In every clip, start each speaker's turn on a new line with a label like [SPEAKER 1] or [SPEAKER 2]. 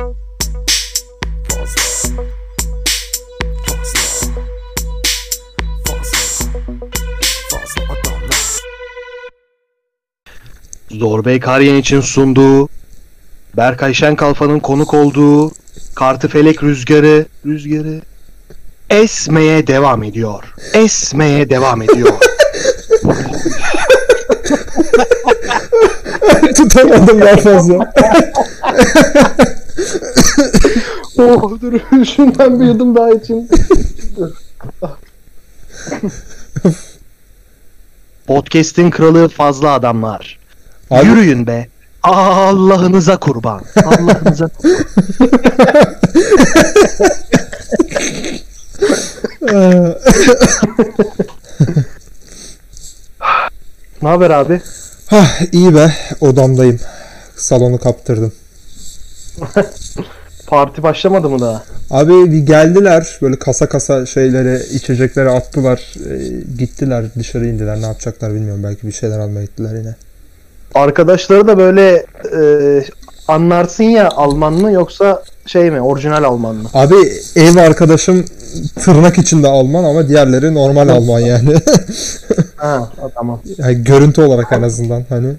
[SPEAKER 1] Fazla. Fazla. Fazla. Fazla adamlar.
[SPEAKER 2] Zorbey Karyen için sunduğu, Berkay Şenkalfa'nın konuk olduğu Kartıfelek Rüzgarı, Rüzgarı esmeye devam ediyor. Esmeye devam ediyor.
[SPEAKER 3] Tutamadım daha fazla.
[SPEAKER 2] oh dur şundan bir yudum daha için. Podcast'in kralı fazla adamlar.
[SPEAKER 3] Abi-
[SPEAKER 2] Yürüyün be. Allah'ınıza kurban. Allah'ınıza kurban. Ne haber abi?
[SPEAKER 3] Hah iyi be odamdayım. Salonu kaptırdım.
[SPEAKER 2] Parti başlamadı mı daha?
[SPEAKER 3] Abi bir geldiler böyle kasa kasa şeyleri içecekleri attılar. e, gittiler dışarı indiler ne yapacaklar bilmiyorum. Belki bir şeyler almaya gittiler yine.
[SPEAKER 2] Arkadaşları da böyle e, anlarsın ya Alman mı yoksa şey mi orijinal Alman mı?
[SPEAKER 3] Abi ev arkadaşım tırnak içinde Alman ama diğerleri normal Alman yani.
[SPEAKER 2] Ha, tamam.
[SPEAKER 3] yani görüntü olarak en azından hani.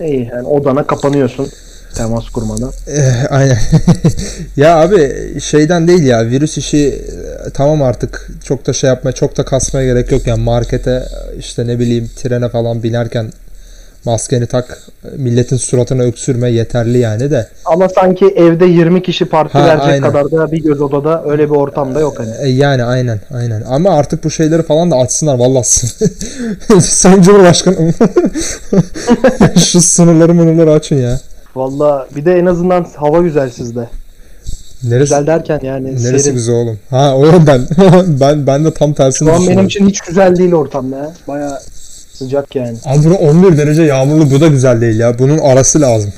[SPEAKER 2] İyi yani odana kapanıyorsun temas kurmadan.
[SPEAKER 3] Eh, aynen. ya abi şeyden değil ya virüs işi e, tamam artık çok da şey yapmaya çok da kasmaya gerek yok yani markete işte ne bileyim trene falan binerken maskeni tak milletin suratına öksürme yeterli yani de.
[SPEAKER 2] Ama sanki evde 20 kişi parti
[SPEAKER 3] Ha,
[SPEAKER 2] verecek
[SPEAKER 3] aynen.
[SPEAKER 2] kadar da bir göz odada öyle bir ortamda yok hani.
[SPEAKER 3] E, yani aynen aynen ama artık bu şeyleri falan da açsınlar vallahi. Sayın Cumhurbaşkanım şu sınırları mınırları açın ya.
[SPEAKER 2] Valla bir de en azından hava güzel sizde.
[SPEAKER 3] Neresi,
[SPEAKER 2] Güzel derken yani
[SPEAKER 3] neresi
[SPEAKER 2] serin.
[SPEAKER 3] güzel oğlum? Ha o yönden. ben ben de tam tersini
[SPEAKER 2] Şu an benim için hiç güzel değil ortam ya. Baya sıcak yani.
[SPEAKER 3] Abi bura 11 derece yağmurlu bu da güzel değil ya. Bunun arası lazım.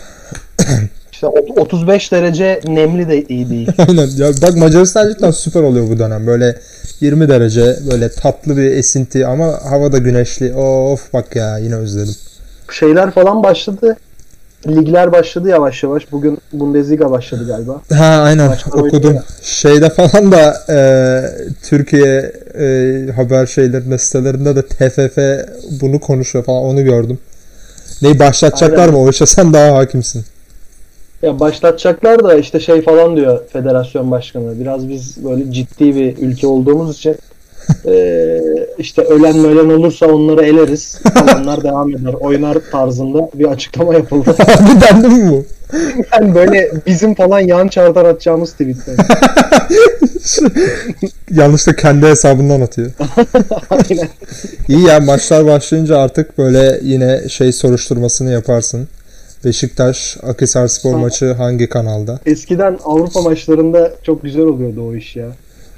[SPEAKER 2] İşte ot- 35 derece nemli de iyi değil.
[SPEAKER 3] Aynen. Ya bak Macaristan cidden süper oluyor bu dönem. Böyle 20 derece böyle tatlı bir esinti ama hava da güneşli. Of bak ya yine özledim.
[SPEAKER 2] Şeyler falan başladı. Ligler başladı yavaş yavaş. Bugün Bundesliga başladı galiba.
[SPEAKER 3] Ha aynen
[SPEAKER 2] Maçlar
[SPEAKER 3] okudum. Şeyde falan da e, Türkiye e, haber şeylerinde sitelerinde de TFF bunu konuşuyor falan onu gördüm. Neyi başlatacaklar
[SPEAKER 2] Aynen.
[SPEAKER 3] mı o işe sen daha hakimsin.
[SPEAKER 2] Ya başlatacaklar da işte şey falan diyor federasyon başkanı. Biraz biz böyle ciddi bir ülke olduğumuz için eee, işte ölen ölen olursa onları eleriz. Kalanlar devam eder. Oynar tarzında bir açıklama yapıldı.
[SPEAKER 3] Abi dendi mi?
[SPEAKER 2] Yani böyle bizim falan yan çardan atacağımız tweetler.
[SPEAKER 3] Yanlışlıkla kendi hesabından atıyor.
[SPEAKER 2] Aynen.
[SPEAKER 3] İyi ya maçlar başlayınca artık böyle yine şey soruşturmasını yaparsın. Beşiktaş Akhisar Spor maçı hangi kanalda?
[SPEAKER 2] Eskiden Avrupa maçlarında çok güzel oluyordu o iş ya.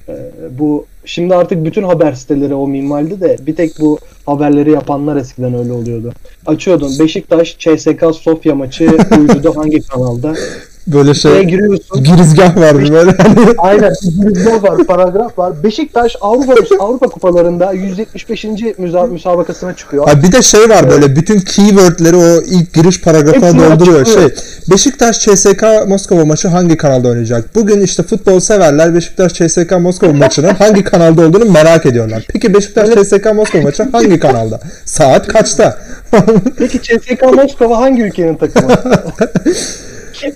[SPEAKER 2] Ee, bu şimdi artık bütün haber siteleri o minvalde de bir tek bu haberleri yapanlar eskiden öyle oluyordu. Açıyordun Beşiktaş CSK Sofya maçı uyduda hangi kanalda?
[SPEAKER 3] Böyle şey
[SPEAKER 2] giriyorsun.
[SPEAKER 3] girizgah var böyle hani
[SPEAKER 2] Aynen. Bir var, paragraf var. Beşiktaş Avrupa Avrupa kupalarında 175. Müza, müsabakasına çıkıyor.
[SPEAKER 3] Ha bir de şey var böyle bütün keywordleri o ilk giriş paragrafına
[SPEAKER 2] Hepsini
[SPEAKER 3] dolduruyor. Şey Beşiktaş CSK Moskova maçı hangi kanalda oynayacak? Bugün işte futbol severler Beşiktaş CSK Moskova maçının hangi kanalda olduğunu merak ediyorlar. Peki Beşiktaş CSK Moskova maçı hangi kanalda? Saat kaçta?
[SPEAKER 2] Peki CSK Moskova hangi ülkenin takımı?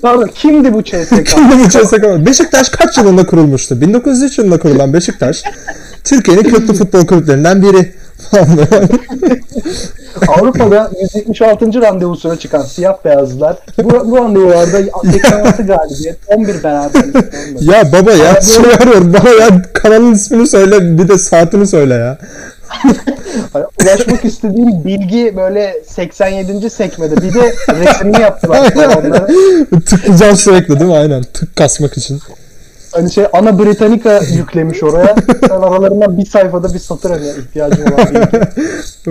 [SPEAKER 2] Pardon, kimdi bu CSK?
[SPEAKER 3] Kimdi bu CSK? Beşiktaş kaç yılında kurulmuştu? 1903 yılında kurulan Beşiktaş Türkiye'nin köklü futbol kulüplerinden biri.
[SPEAKER 2] Avrupa'da 176. randevusuna çıkan siyah beyazlılar bu, bu randevularda 86 galibiyet, 11 beraberlik.
[SPEAKER 3] ya baba ya
[SPEAKER 2] Abi-
[SPEAKER 3] şey bana ya kanalın ismini söyle bir de saatini söyle ya.
[SPEAKER 2] Hani ulaşmak istediğim bilgi böyle 87. sekmede. Bir de resimini yaptılar.
[SPEAKER 3] Tıklayacağım sürekli değil mi? Aynen. Tık kasmak için.
[SPEAKER 2] Hani şey Ana Britannica yüklemiş oraya. Sen aralarından bir sayfada bir satır hani bilgi.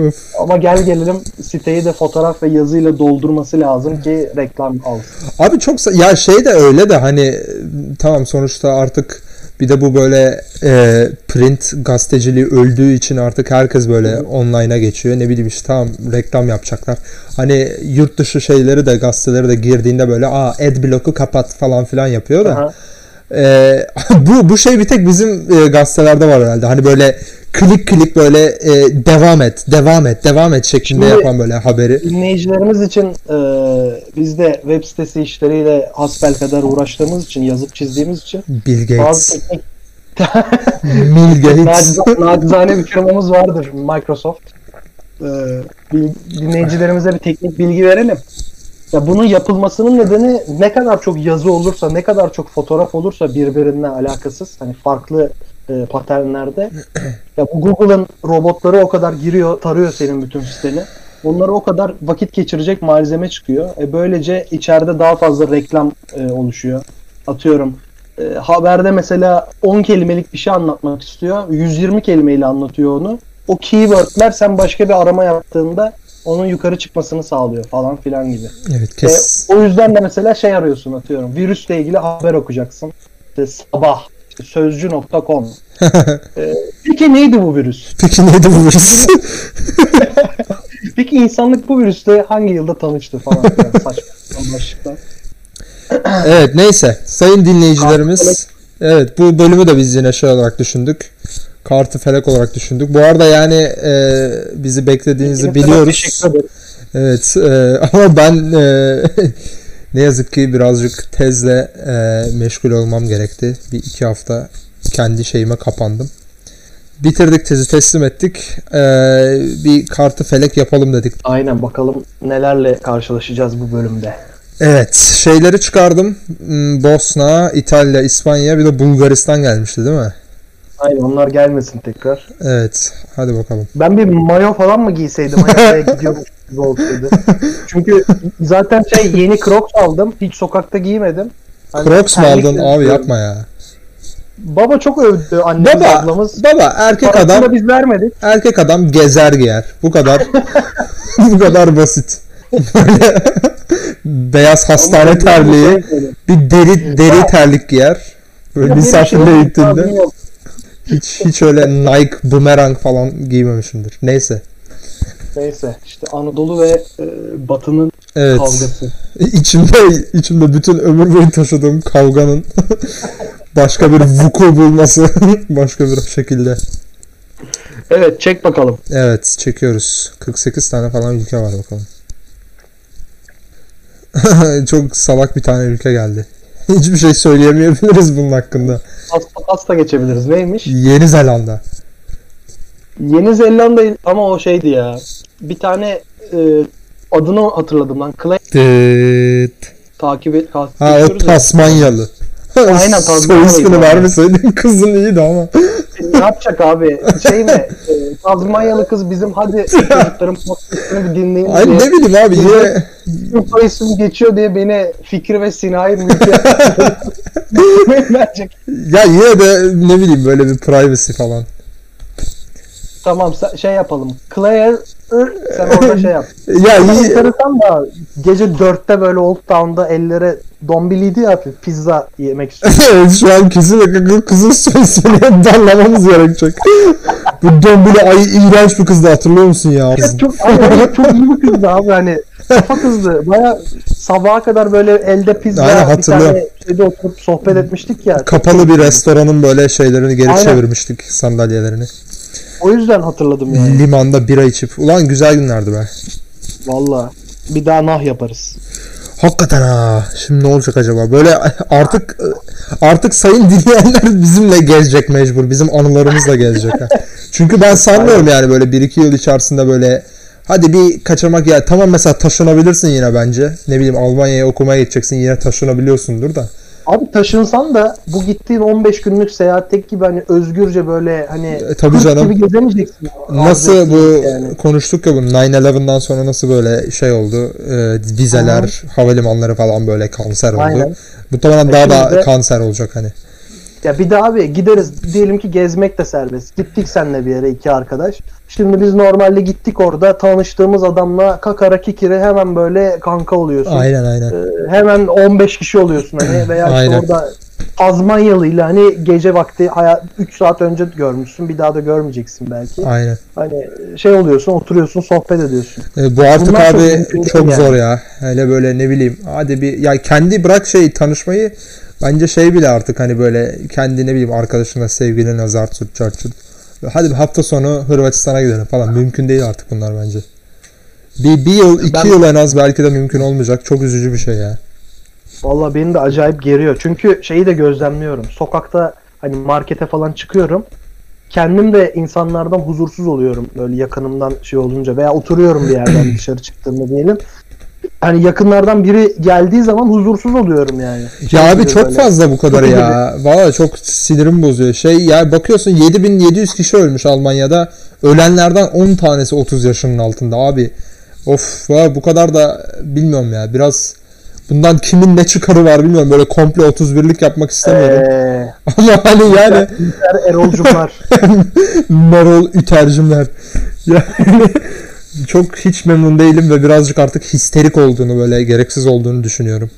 [SPEAKER 3] Of.
[SPEAKER 2] Ama gel gelelim siteyi de fotoğraf ve yazıyla doldurması lazım ki reklam alsın.
[SPEAKER 3] Abi çok ya şey de öyle de hani tamam sonuçta artık Bir de bu böyle e, print gazeteciliği öldüğü için artık herkes böyle online'a geçiyor. Ne bileyim işte tamam reklam yapacaklar. Hani yurt dışı şeyleri de gazeteleri de girdiğinde böyle aa ad block'u kapat falan filan yapıyor da.
[SPEAKER 2] Aha.
[SPEAKER 3] Ee, bu bu şey bir tek bizim e, gazetelerde var herhalde. Hani böyle klik klik böyle e, devam et, devam et, devam et şeklinde
[SPEAKER 2] Şimdi-
[SPEAKER 3] yapan böyle haberi.
[SPEAKER 2] Dinleyicilerimiz için e, biz de web sitesi işleriyle hasbelkader uğraştığımız için, yazıp çizdiğimiz için
[SPEAKER 3] Bill
[SPEAKER 2] bazı
[SPEAKER 3] Gates,
[SPEAKER 2] teknik
[SPEAKER 3] Bill Gates.
[SPEAKER 2] naciz- nacizane bir firmamız vardır Microsoft. E, dinleyicilerimize bir teknik bilgi verelim. Ya bunun yapılmasının nedeni ne kadar çok yazı olursa, ne kadar çok fotoğraf olursa birbirinden alakasız, hani farklı e, paternlerde. Ya bu Google'ın robotları o kadar giriyor, tarıyor senin bütün siteni. Onlara o kadar vakit geçirecek malzeme çıkıyor. E böylece içeride daha fazla reklam e, oluşuyor. Atıyorum e, haberde mesela 10 kelimelik bir şey anlatmak istiyor. 120 kelimeyle anlatıyor onu. O keywordler sen başka bir arama yaptığında onun yukarı çıkmasını sağlıyor falan filan gibi.
[SPEAKER 3] Evet
[SPEAKER 2] E,
[SPEAKER 3] kes.
[SPEAKER 2] o yüzden de mesela şey arıyorsun atıyorum. Virüsle ilgili haber okuyacaksın. İşte sabah işte sözcü.com. E, peki neydi bu virüs?
[SPEAKER 3] Peki neydi bu virüs?
[SPEAKER 2] Peki insanlık bu virüsle hangi yılda tanıştı falan filan saçma başlıklar.
[SPEAKER 3] evet neyse sayın dinleyicilerimiz. Evet bu bölümü de biz yine şey olarak düşündük. Kartı felek olarak düşündük. Bu arada yani e, bizi beklediğinizi biliyoruz. Evet e, ama ben e, ne yazık ki birazcık tezle e, meşgul olmam gerekti. Bir iki hafta kendi şeyime kapandım. Bitirdik tezi teslim ettik. E, bir kartı felek yapalım dedik.
[SPEAKER 2] Aynen bakalım nelerle karşılaşacağız bu bölümde.
[SPEAKER 3] Evet şeyleri çıkardım. Hmm, Bosna, İtalya, İspanya bir de Bulgaristan gelmişti değil mi?
[SPEAKER 2] Aynen onlar gelmesin tekrar.
[SPEAKER 3] Evet hadi bakalım.
[SPEAKER 2] Ben bir mayo falan mı giyseydim ayakkabıya gidiyormuş gibi olsaydı. Çünkü zaten şey yeni Crocs aldım. Hiç sokakta giymedim. Hani
[SPEAKER 3] Crocs mu aldın? Abi yapma ya.
[SPEAKER 2] Baba çok övdü annemiz
[SPEAKER 3] Baba,
[SPEAKER 2] ablamız.
[SPEAKER 3] baba erkek
[SPEAKER 2] Parasını
[SPEAKER 3] adam
[SPEAKER 2] da biz vermedik.
[SPEAKER 3] erkek adam gezer giyer. Bu kadar bu kadar basit. Böyle beyaz hastane terliği,
[SPEAKER 2] bir
[SPEAKER 3] deri deri terlik giyer. Böyle
[SPEAKER 2] yok,
[SPEAKER 3] gittiğinde. Hiç hiç öyle Nike boomerang falan giymemişimdir. Neyse.
[SPEAKER 2] Neyse işte Anadolu ve e, Batı'nın
[SPEAKER 3] Evet.
[SPEAKER 2] kavgası.
[SPEAKER 3] İçimde içimde bütün ömür boyu taşıdığım kavganın başka bir vuku bulması başka bir şekilde.
[SPEAKER 2] Evet çek bakalım.
[SPEAKER 3] Evet çekiyoruz. 48 tane falan ülke var bakalım. Çok salak bir tane ülke geldi. Hiçbir şey söyleyemeyebiliriz bunun hakkında.
[SPEAKER 2] Pasta pasta geçebiliriz. Neymiş?
[SPEAKER 3] Yeni Zelanda.
[SPEAKER 2] Yeni Zelanda ama o şeydi ya. Bir tane e, adını hatırladım lan. Clay
[SPEAKER 3] Dıt.
[SPEAKER 2] takip et.
[SPEAKER 3] Ha o. Tasmanyalı.
[SPEAKER 2] Aynen,
[SPEAKER 3] Soy
[SPEAKER 2] Tasmanyalıydı
[SPEAKER 3] ismini vermeseydin kızın iyiydi ama.
[SPEAKER 2] Ne yapacak abi? Şey mi? E, Tazmanyalı kız bizim hadi çocukların podcastını bir dinleyin
[SPEAKER 3] Ay
[SPEAKER 2] diye.
[SPEAKER 3] ne bileyim abi yine
[SPEAKER 2] soy isim geçiyor diye beni Fikri ve Sina'yı verecek.
[SPEAKER 3] ya yine de ne bileyim böyle bir privacy falan.
[SPEAKER 2] Tamam şey yapalım. Claire sen orada şey yap.
[SPEAKER 3] Ya iyi.
[SPEAKER 2] enteresan da gece dörtte böyle Old Town'da ellere dombiliydi ya hafif pizza yemek istiyor.
[SPEAKER 3] evet şu an kesinlikle kızın soy ismini darlamamız gerekecek. Bu dombili ay iğrenç bir kızdı hatırlıyor musun ya?
[SPEAKER 2] çok, abi, çok iyi bir kızdı abi hani kafa kızdı. Baya sabaha kadar böyle elde pizza
[SPEAKER 3] Aynen,
[SPEAKER 2] bir
[SPEAKER 3] hatırlıyorum.
[SPEAKER 2] tane şeyde oturup sohbet etmiştik ya.
[SPEAKER 3] Kapalı bir restoranın böyle şeylerini geri
[SPEAKER 2] Aynen.
[SPEAKER 3] çevirmiştik sandalyelerini.
[SPEAKER 2] O yüzden hatırladım yani.
[SPEAKER 3] Limanda bira içip. Ulan güzel günlerdi be.
[SPEAKER 2] Valla. Bir daha nah yaparız.
[SPEAKER 3] Hakikaten ha. Şimdi ne olacak acaba? Böyle artık artık sayın dinleyenler bizimle gezecek mecbur. Bizim anılarımızla gezecek. ha. Çünkü ben sanmıyorum yani böyle 1-2 yıl içerisinde böyle hadi bir kaçamak ya tamam mesela taşınabilirsin yine bence. Ne bileyim Almanya'ya okumaya gideceksin yine taşınabiliyorsundur da.
[SPEAKER 2] Abi taşınsan da bu gittiğin 15 günlük seyahatteki gibi hani özgürce böyle hani
[SPEAKER 3] E, tabii canım.
[SPEAKER 2] gibi gezemeyeceksin.
[SPEAKER 3] Nasıl bu
[SPEAKER 2] yani.
[SPEAKER 3] konuştuk ya bu 9-11'dan sonra nasıl böyle şey oldu e, vizeler havalimanları falan böyle kanser oldu.
[SPEAKER 2] Aynen.
[SPEAKER 3] Muhtemelen daha da kanser olacak hani.
[SPEAKER 2] Ya bir de abi gideriz diyelim ki gezmek de serbest. Gittik seninle bir yere iki arkadaş. Şimdi biz normalde gittik orada tanıştığımız adamla kakara kikiri hemen böyle kanka oluyorsun.
[SPEAKER 3] Aynen aynen.
[SPEAKER 2] Ee, hemen 15 kişi oluyorsun hani veya işte
[SPEAKER 3] Aynen.
[SPEAKER 2] orada Tazmanyalıyla hani gece vakti 3 saat önce görmüşsün bir daha da görmeyeceksin belki.
[SPEAKER 3] Aynen.
[SPEAKER 2] Hani şey oluyorsun oturuyorsun sohbet ediyorsun.
[SPEAKER 3] E, bu artık
[SPEAKER 2] Bunlar çok
[SPEAKER 3] abi çok,
[SPEAKER 2] değil
[SPEAKER 3] zor
[SPEAKER 2] yani.
[SPEAKER 3] ya. Hele böyle ne bileyim. Hadi bir ya kendi bırak şey tanışmayı bence şey bile artık hani böyle kendi ne bileyim arkadaşına sevgiline zart surt çart çurt. Hadi bir hafta sonu Hırvatistan'a gidelim falan. Mümkün değil artık bunlar bence. Bir, bir yıl, iki
[SPEAKER 2] Ben-
[SPEAKER 3] yıl en az belki de mümkün olmayacak. Çok üzücü bir şey ya.
[SPEAKER 2] Valla beni de acayip geriyor. Çünkü şeyi de gözlemliyorum. Sokakta hani markete falan çıkıyorum. Kendim de insanlardan huzursuz oluyorum böyle yakınımdan şey olunca veya oturuyorum bir yerden dışarı çıktığımda diyelim. Hani yakınlardan biri geldiği zaman huzursuz oluyorum yani.
[SPEAKER 3] Ya abi çok
[SPEAKER 2] böyle.
[SPEAKER 3] fazla bu kadar ya. Valla çok sinirim bozuyor. Şey ya bakıyorsun 7700 kişi ölmüş Almanya'da. Ölenlerden 10 tanesi 30 yaşının altında abi. Of valla bu kadar da bilmiyorum ya. Biraz bundan kimin ne çıkarı var bilmiyorum. Böyle komple 31'lik yapmak istemiyorum.
[SPEAKER 2] Ee,
[SPEAKER 3] Ama hani yani
[SPEAKER 2] Erolcumlar.
[SPEAKER 3] Marol ütercimler. Yani çok hiç memnun değilim ve birazcık artık histerik olduğunu böyle gereksiz olduğunu düşünüyorum.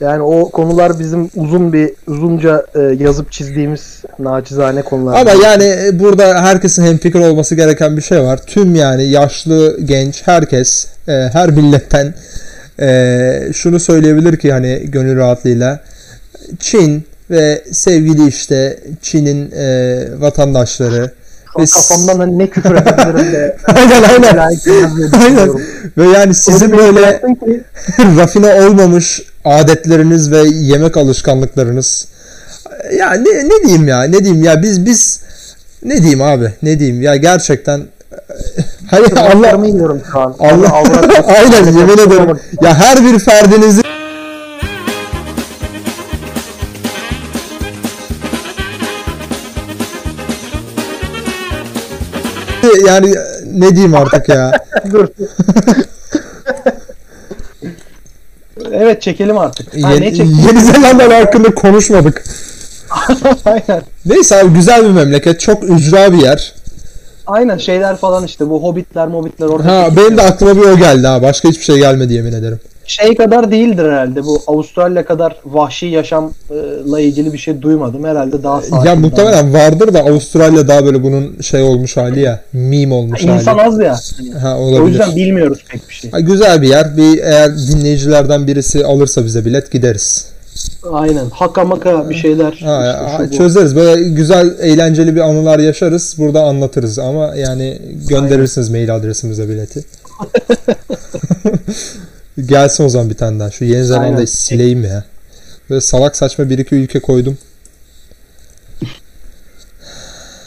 [SPEAKER 2] Yani o konular bizim uzun bir uzunca e, yazıp çizdiğimiz naçizane konular.
[SPEAKER 3] Ama yani e, burada herkesin hemfikir olması gereken bir şey var. Tüm yani yaşlı, genç, herkes, e, her milletten e, şunu söyleyebilir ki hani gönül rahatlığıyla Çin ve sevgili işte Çin'in e, vatandaşları ve
[SPEAKER 2] kafamdan hani ne küfür edebilirim de.
[SPEAKER 3] aynen aynen. Aynen. ve yani sizin
[SPEAKER 2] bir
[SPEAKER 3] böyle rafine olmamış adetleriniz ve yemek alışkanlıklarınız. Ya ne, ne diyeyim ya ne diyeyim? Ya biz biz ne diyeyim abi? Ne diyeyim? Ya gerçekten hani Allah
[SPEAKER 2] yiyorum şu an.
[SPEAKER 3] Allah
[SPEAKER 2] Avrat-
[SPEAKER 3] aynen yemin ederim. Ya her bir ferdinizi yani ne diyeyim artık ya
[SPEAKER 2] Dur. evet çekelim artık. Ha, ne
[SPEAKER 3] Yeni, Zelanda hakkında konuşmadık.
[SPEAKER 2] Aynen.
[SPEAKER 3] Neyse abi güzel bir memleket. Çok ücra bir yer.
[SPEAKER 2] Aynen şeyler falan işte bu hobbitler mobitler orada.
[SPEAKER 3] Ha benim de aklıma bir o geldi ha. Başka hiçbir şey gelmedi yemin ederim.
[SPEAKER 2] Şey kadar değildir herhalde bu Avustralya kadar vahşi yaşamla ilgili bir şey duymadım. Herhalde daha sakin.
[SPEAKER 3] ya muhtemelen vardır da Avustralya daha böyle bunun şey olmuş hali ya. Meme olmuş
[SPEAKER 2] İnsan
[SPEAKER 3] hali.
[SPEAKER 2] az ya.
[SPEAKER 3] Ha
[SPEAKER 2] O
[SPEAKER 3] olabilir.
[SPEAKER 2] yüzden bilmiyoruz pek bir şey.
[SPEAKER 3] Ha, güzel bir yer. Bir eğer dinleyicilerden birisi alırsa bize bilet gideriz.
[SPEAKER 2] Aynen. Haka maka bir şeyler.
[SPEAKER 3] Ha,
[SPEAKER 2] işte
[SPEAKER 3] ha,
[SPEAKER 2] bu.
[SPEAKER 3] çözeriz. Böyle güzel, eğlenceli bir anılar yaşarız. Burada anlatırız ama yani gönderirsiniz mail adresimize bileti. Gelsin o zaman bir tane daha. Şu Yeni Zelanda'yı sileyim ya. Böyle salak saçma bir iki ülke koydum.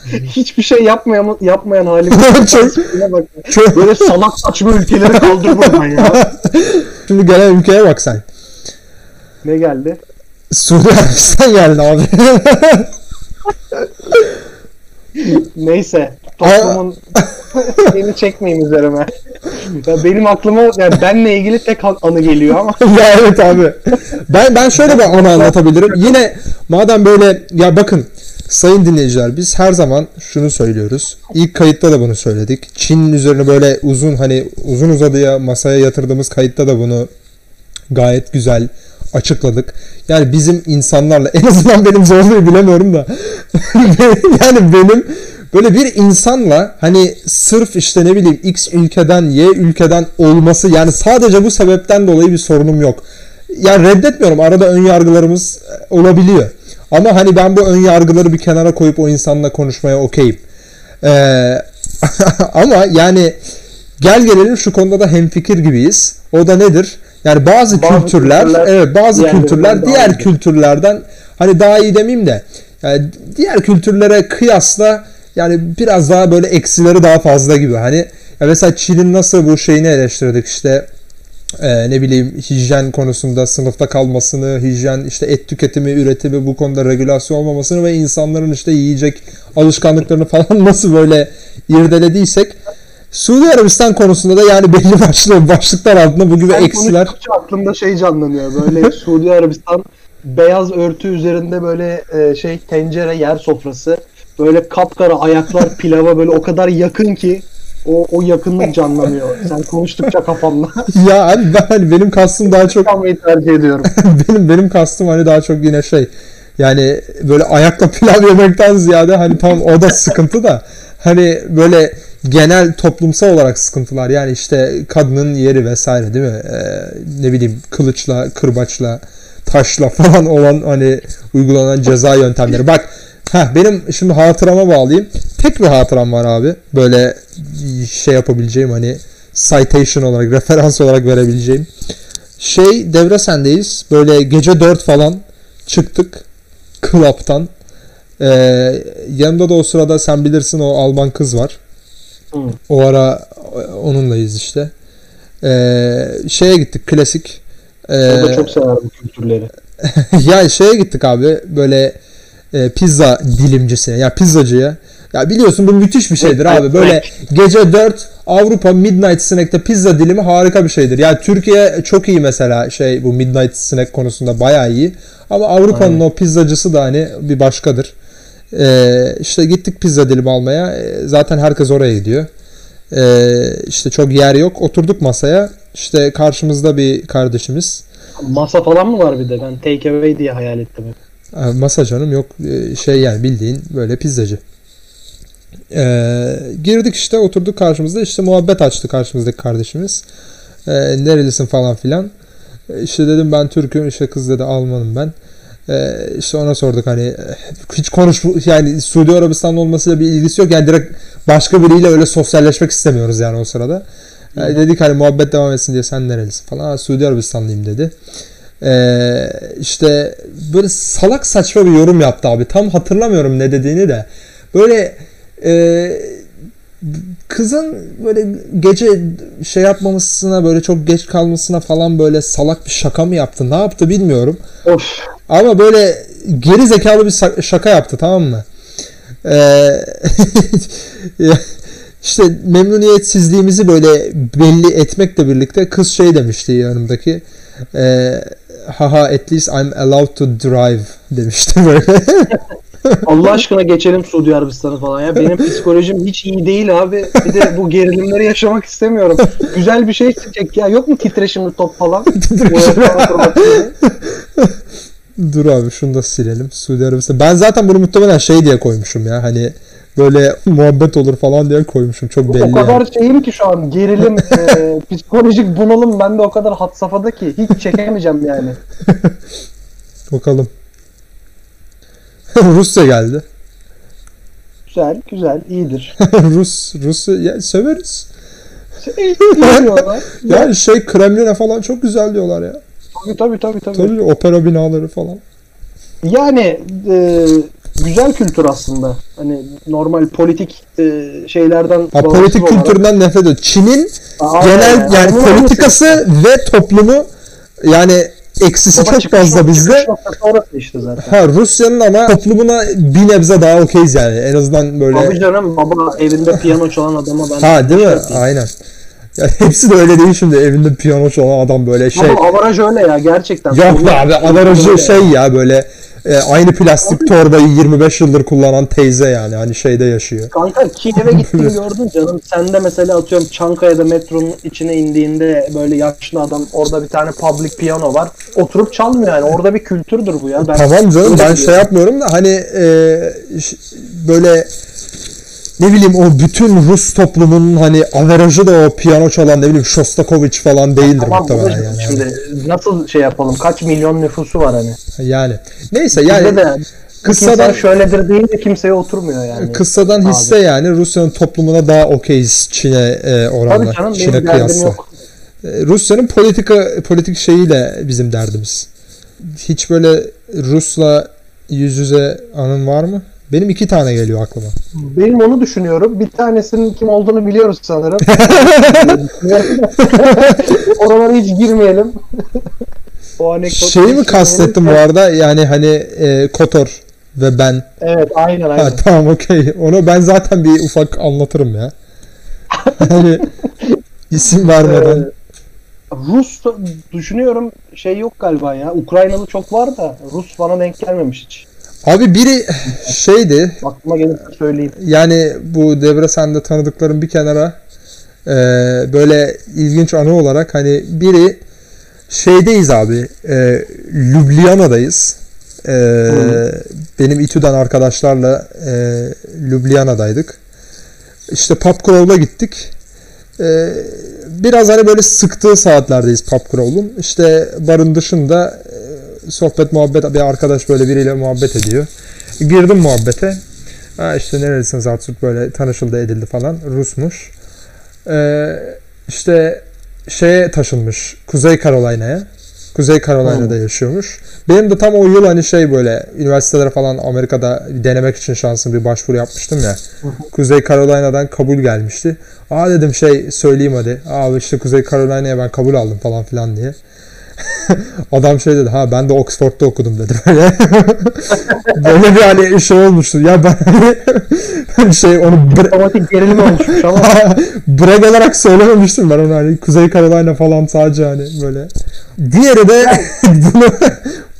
[SPEAKER 2] Hiçbir şey yapmayan yapmayan halim.
[SPEAKER 3] Çok-. Çok-
[SPEAKER 2] Böyle salak saçma ülkeleri kaldır buradan ya.
[SPEAKER 3] Şimdi gelen ülkeye bak sen.
[SPEAKER 2] Ne geldi?
[SPEAKER 3] Suudi Arabistan geldi abi.
[SPEAKER 2] Neyse. Toplumun beni çekmeyin üzerime. Ya benim aklıma yani benle ilgili tek anı geliyor ama
[SPEAKER 3] ya evet abi. Ben ben şöyle bir anı anlatabilirim. Yine madem böyle ya bakın sayın dinleyiciler biz her zaman şunu söylüyoruz. İlk kayıtta da bunu söyledik. Çin'in üzerine böyle uzun hani uzun uzadıya masaya yatırdığımız kayıtta da bunu gayet güzel açıkladık. Yani bizim insanlarla en azından benim zorluğu bilemiyorum da yani benim böyle bir insanla hani sırf işte ne bileyim X ülkeden Y ülkeden olması yani sadece bu sebepten dolayı bir sorunum yok. Yani reddetmiyorum. Arada ön yargılarımız e, olabiliyor. Ama hani ben bu ön yargıları bir kenara koyup o insanla konuşmaya okeyim. Ee, ama yani gel gelelim şu konuda da hemfikir gibiyiz. O da nedir? Yani bazı,
[SPEAKER 2] Bazı
[SPEAKER 3] kültürler,
[SPEAKER 2] kültürler
[SPEAKER 3] evet bazı kültürler
[SPEAKER 2] daha
[SPEAKER 3] diğer
[SPEAKER 2] iyidir.
[SPEAKER 3] kültürlerden hani daha iyi demeyeyim de yani diğer kültürlere kıyasla yani biraz daha böyle eksileri daha fazla gibi. Hani ya mesela Çin'in nasıl bu şeyini eleştirdik işte e, ne bileyim hijyen konusunda sınıfta kalmasını, hijyen işte et tüketimi, üretimi bu konuda regülasyon olmamasını ve insanların işte yiyecek alışkanlıklarını falan nasıl böyle irdelediysek Suudi Arabistan konusunda da yani belli başlı başlıklar altında bu gibi
[SPEAKER 2] ben
[SPEAKER 3] eksiler
[SPEAKER 2] aklımda şey canlanıyor. Böyle Suudi Arabistan beyaz örtü üzerinde böyle e, şey tencere yer sofrası. Böyle kapkara ayaklar pilava böyle o kadar yakın ki O, o yakınlık canlanıyor. Sen konuştukça kafamda.
[SPEAKER 3] ya hani ben hani benim kastım daha çok
[SPEAKER 2] Kalmayı tercih ediyorum.
[SPEAKER 3] benim benim kastım hani daha çok yine şey yani böyle ayakla pilav yemekten ziyade hani tam o da sıkıntı da hani böyle genel toplumsal olarak sıkıntılar yani işte kadının yeri vesaire değil mi? Ee, ne bileyim kılıçla, kırbaçla, taşla falan olan hani uygulanan ceza yöntemleri. Bak ha benim şimdi hatırama bağlayayım. Tek bir hatıram var abi. Böyle şey yapabileceğim hani citation olarak, referans olarak verebileceğim. Şey devre sendeyiz. Böyle gece 4 falan çıktık club'tan. Ee, yanımda da o sırada sen bilirsin o Alman kız var.
[SPEAKER 2] Hı.
[SPEAKER 3] O ara onunlayız işte. Ee, şeye gittik klasik. Ee,
[SPEAKER 2] O da çok sever bu kültürleri.
[SPEAKER 3] ya şeye gittik abi böyle e, pizza dilimcisine ya pizzacıya. Ya biliyorsun bu müthiş bir şeydir abi. Böyle gece 4 Avrupa Midnight Snack'te pizza dilimi harika bir şeydir. Yani Türkiye çok iyi mesela şey bu Midnight Snack konusunda bayağı iyi. Ama Avrupa'nın o pizzacısı da hani bir başkadır. Ee, işte gittik pizza dilimi almaya. Ee, zaten herkes oraya gidiyor. Ee, işte çok yer yok. Oturduk masaya. İşte karşımızda bir kardeşimiz.
[SPEAKER 2] Masa falan mı var bir de? Ben take away diye hayal ettim.
[SPEAKER 3] Ee, Masa canım yok Ee, şey yani bildiğin böyle pizzacı. Ee, girdik işte oturduk karşımızda işte muhabbet açtı karşımızdaki kardeşimiz. Ee, nerelisin falan filan. İşte dedim ben Türk'üm işte kız dedi Almanım ben. Ee, işte ona sorduk hani hiç konuş yani Suudi Arabistan'da olmasıyla bir ilgisi yok yani direkt başka biriyle öyle sosyalleşmek istemiyoruz yani o sırada. Ee, dedik hani muhabbet devam etsin diye sen nerelisin falan. "Aa, Suudi Arabistanlıyım dedi. Ee, işte böyle salak saçma bir yorum yaptı abi. Tam hatırlamıyorum ne dediğini de. Böyle e, kızın böyle gece şey yapmamasına böyle çok geç kalmasına falan böyle salak bir şaka mı yaptı? Ne yaptı bilmiyorum.
[SPEAKER 2] Of.
[SPEAKER 3] Ama böyle geri zekalı bir şaka yaptı tamam mı? Ee, işte memnuniyetsizliğimizi böyle belli etmekle birlikte kız şey demişti yanımdaki. E, haha at least I'm allowed to drive demişti böyle.
[SPEAKER 2] Allah aşkına geçelim Suudi Arabistan'ı falan ya. Benim psikolojim hiç iyi değil abi. Bir de bu gerilimleri yaşamak istemiyorum. Güzel bir şey çek ya. Yok mu titreşimli top falan?
[SPEAKER 3] Dur abi şunu da silelim. Suudi Arabistan. Ben zaten bunu muhtemelen şey diye koymuşum ya. Hani böyle muhabbet olur falan diye koymuşum. Çok belli.
[SPEAKER 2] o kadar
[SPEAKER 3] yani.
[SPEAKER 2] şeyim ki şu an gerilim, e, psikolojik bunalım bende o kadar had safhada ki hiç çekemeyeceğim yani.
[SPEAKER 3] Bakalım. Rusya geldi.
[SPEAKER 2] Güzel, güzel, iyidir.
[SPEAKER 3] Rus Rusya ya severiz.
[SPEAKER 2] Şey.
[SPEAKER 3] Yani şey Kremlin'e falan çok güzel diyorlar ya.
[SPEAKER 2] Tabii tabii tabii. tabii.
[SPEAKER 3] Tabii opera binaları falan.
[SPEAKER 2] Yani e, güzel kültür aslında. Hani normal politik e, şeylerden
[SPEAKER 3] Ha, politik
[SPEAKER 2] olarak.
[SPEAKER 3] kültüründen nefret ediyor. Çin'in
[SPEAKER 2] Aa,
[SPEAKER 3] genel yani
[SPEAKER 2] Onun
[SPEAKER 3] politikası ve toplumu yani eksisi
[SPEAKER 2] Baba
[SPEAKER 3] çok fazla
[SPEAKER 2] nok-
[SPEAKER 3] bizde.
[SPEAKER 2] orası işte zaten.
[SPEAKER 3] Ha Rusya'nın ama toplumuna bir nebze daha okeyiz yani. En azından böyle.
[SPEAKER 2] Abi canım baba evinde piyano çalan adama ben
[SPEAKER 3] Ha değil
[SPEAKER 2] şey
[SPEAKER 3] mi?
[SPEAKER 2] yapayım.
[SPEAKER 3] Aynen. Ya hepsi de öyle değil şimdi. Evinde piyano çalan adam böyle şey.
[SPEAKER 2] Ama avaraj öyle ya gerçekten.
[SPEAKER 3] Yok be abi avarajı şey ya böyle e, aynı plastik torbayı 25 yıldır kullanan teyze yani hani şeyde yaşıyor.
[SPEAKER 2] Kanka Kiev'e gittin gördün canım. Sen de mesela atıyorum Çankaya'da metronun içine indiğinde böyle yaşlı adam orada bir tane public piyano var. Oturup çalmıyor yani. Orada bir kültürdür bu ya. Ben
[SPEAKER 3] tamam canım ben şey yapmıyorum da hani e, böyle ne bileyim o bütün Rus toplumunun hani averajı da o piyano çalan ne bileyim Shostakovich falan değildir
[SPEAKER 2] Tamam
[SPEAKER 3] muhtemelen yani.
[SPEAKER 2] şimdi nasıl şey yapalım? Kaç milyon nüfusu var hani?
[SPEAKER 3] Yani neyse
[SPEAKER 2] Yani,
[SPEAKER 3] yani
[SPEAKER 2] de kıssadan şöyledir değil de kimseye oturmuyor yani.
[SPEAKER 3] kıssadan
[SPEAKER 2] Abi.
[SPEAKER 3] hisse yani Rusya'nın toplumuna daha okeyiz Çin'e e, oranla.
[SPEAKER 2] Tabii canım
[SPEAKER 3] Çin'e kıyasla.
[SPEAKER 2] yok.
[SPEAKER 3] E, Rusya'nın politika politik şeyiyle bizim derdimiz. Hiç böyle Rus'la yüz yüze anın var mı? Benim iki tane geliyor aklıma.
[SPEAKER 2] Benim onu düşünüyorum. Bir tanesinin kim olduğunu biliyoruz sanırım. Oralara hiç girmeyelim. o anekdot.
[SPEAKER 3] Şeyi mi kastettim bu arada? Yani hani e, Kotor ve ben.
[SPEAKER 2] Evet aynen aynen.
[SPEAKER 3] Ha, tamam okey. Onu ben zaten bir ufak anlatırım ya. hani isim vermeden.
[SPEAKER 2] Ee, Rus düşünüyorum şey yok galiba ya. Ukraynalı çok var da Rus bana denk gelmemiş hiç.
[SPEAKER 3] Abi biri şeydi
[SPEAKER 2] Aklıma gelirse söyleyeyim.
[SPEAKER 3] yani bu Debresen'de tanıdıklarım bir kenara Ee, böyle ilginç anı olarak hani biri şeydeyiz abi. E, Ljubljana'dayız. Ee, benim İTÜ'den arkadaşlarla e, Ljubljana'daydık. İşte pub crawl'a gittik. Ee, biraz hani böyle sıktığı saatlerdeyiz pub crawl'un. İşte barın dışında e, sohbet muhabbet bir arkadaş böyle biriyle muhabbet ediyor. Girdim muhabbete. Ha işte nerelisiniz Artsut böyle tanışıldı edildi falan. Rusmuş. Ee, işte şeye taşınmış. Kuzey Carolina'ya. Kuzey Carolina'da yaşıyormuş. Benim de tam o yıl hani şey böyle üniversitelere falan Amerika'da denemek için şansım bir başvuru yapmıştım ya. Kuzey Carolina'dan kabul gelmişti. Aa dedim şey söyleyeyim hadi. Abi işte Kuzey Carolina'ya ben kabul aldım falan filan diye. Adam şey dedi ha ben de Oxford'da okudum dedi böyle. böyle bir hani şey olmuştu. Ya ben hani şey onu bre-
[SPEAKER 2] gerilim oluşmuş ama
[SPEAKER 3] brag olarak söylememiştim ben onu hani Kuzey Carolina falan sadece hani böyle. Diğeri de bunu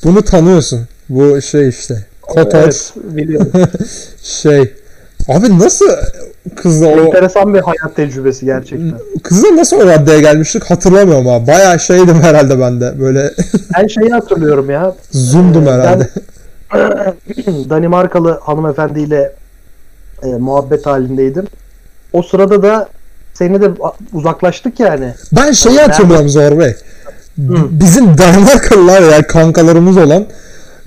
[SPEAKER 3] bunu tanıyorsun. Bu şey işte. Kotor
[SPEAKER 2] evet, biliyorum.
[SPEAKER 3] şey. Abi nasıl kızla o
[SPEAKER 2] Enteresan bir hayat tecrübesi gerçekten.
[SPEAKER 3] kızla nasıl o raddeye gelmiştik hatırlamıyorum ama bayağı şeydim herhalde ben de böyle
[SPEAKER 2] Ben şeyi hatırlıyorum ya.
[SPEAKER 3] zoom'dum
[SPEAKER 2] Ee,
[SPEAKER 3] herhalde.
[SPEAKER 2] Danimarkalı hanımefendiyle e, muhabbet halindeydim. O sırada da seni de uzaklaştık yani.
[SPEAKER 3] Ben şeyi
[SPEAKER 2] Ben-
[SPEAKER 3] hatırlıyorum Zor Bey. Bizim Danimarkalılar ya kankalarımız olan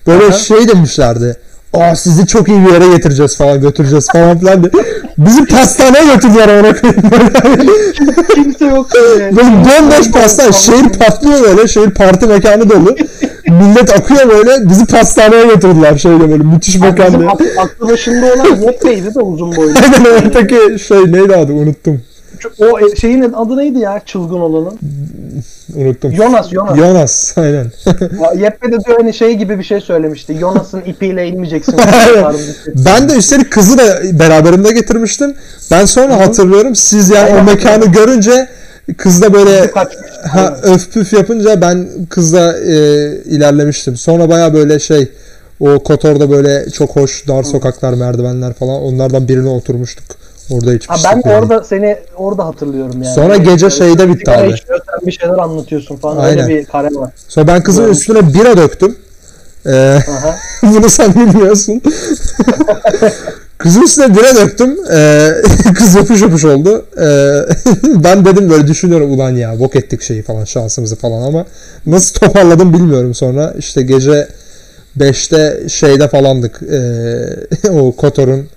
[SPEAKER 3] böyle
[SPEAKER 2] Aha.
[SPEAKER 3] şey demişlerdi. Aa sizi çok iyi bir yere getireceğiz falan götüreceğiz falan filan diye. Bizi pastaneye götürdüler ona koyayım.
[SPEAKER 2] Kimse yok yani.
[SPEAKER 3] Böyle bomboş pastane. Şehir patlıyor böyle. Şehir parti mekanı dolu. Millet akıyor böyle. Bizi pastaneye götürdüler şeyle böyle. Müthiş mekan diye.
[SPEAKER 2] ak- aklı başında olan Yepyeydi de uzun boylu.
[SPEAKER 3] Aynen öteki şey neydi adı unuttum.
[SPEAKER 2] O e- şeyin adı neydi ya çılgın olanın?
[SPEAKER 3] Unuttum.
[SPEAKER 2] Jonas, Jonas.
[SPEAKER 3] Jonas aynen.
[SPEAKER 2] Yeppe de diyor hani şey gibi bir şey söylemişti. Jonas'ın ipiyle inmeyeceksin.
[SPEAKER 3] Ben de üstelik kızı da beraberimde getirmiştim. Ben sonra hatırlıyorum siz yani o
[SPEAKER 2] Aynen.
[SPEAKER 3] mekanı görünce kız da böyle ha, öf püf yapınca ben kızla e, ilerlemiştim. Sonra baya böyle şey o Kotor'da böyle çok hoş dar sokaklar, merdivenler falan onlardan birine oturmuştuk. Orada
[SPEAKER 2] Ha,
[SPEAKER 3] içmiştik.
[SPEAKER 2] ben
[SPEAKER 3] yani.
[SPEAKER 2] orada seni orada hatırlıyorum yani.
[SPEAKER 3] Sonra gece
[SPEAKER 2] böyle
[SPEAKER 3] şeyde bitti abi.
[SPEAKER 2] içiyor, sen bir şeyler anlatıyorsun falan.
[SPEAKER 3] Aynen.
[SPEAKER 2] Öyle bir kare var.
[SPEAKER 3] Sonra ben kızın
[SPEAKER 2] Görmüş.
[SPEAKER 3] üstüne bira döktüm. Ee, bunu sen bilmiyorsun. Kızın üstüne bira döktüm. Ee, kız yapış yapış oldu. Ee, ben dedim böyle düşünüyorum ulan ya bok ettik şeyi falan şansımızı falan ama nasıl toparladım bilmiyorum sonra. işte gece 5'te şeyde falandık. Ee, o Kotor'un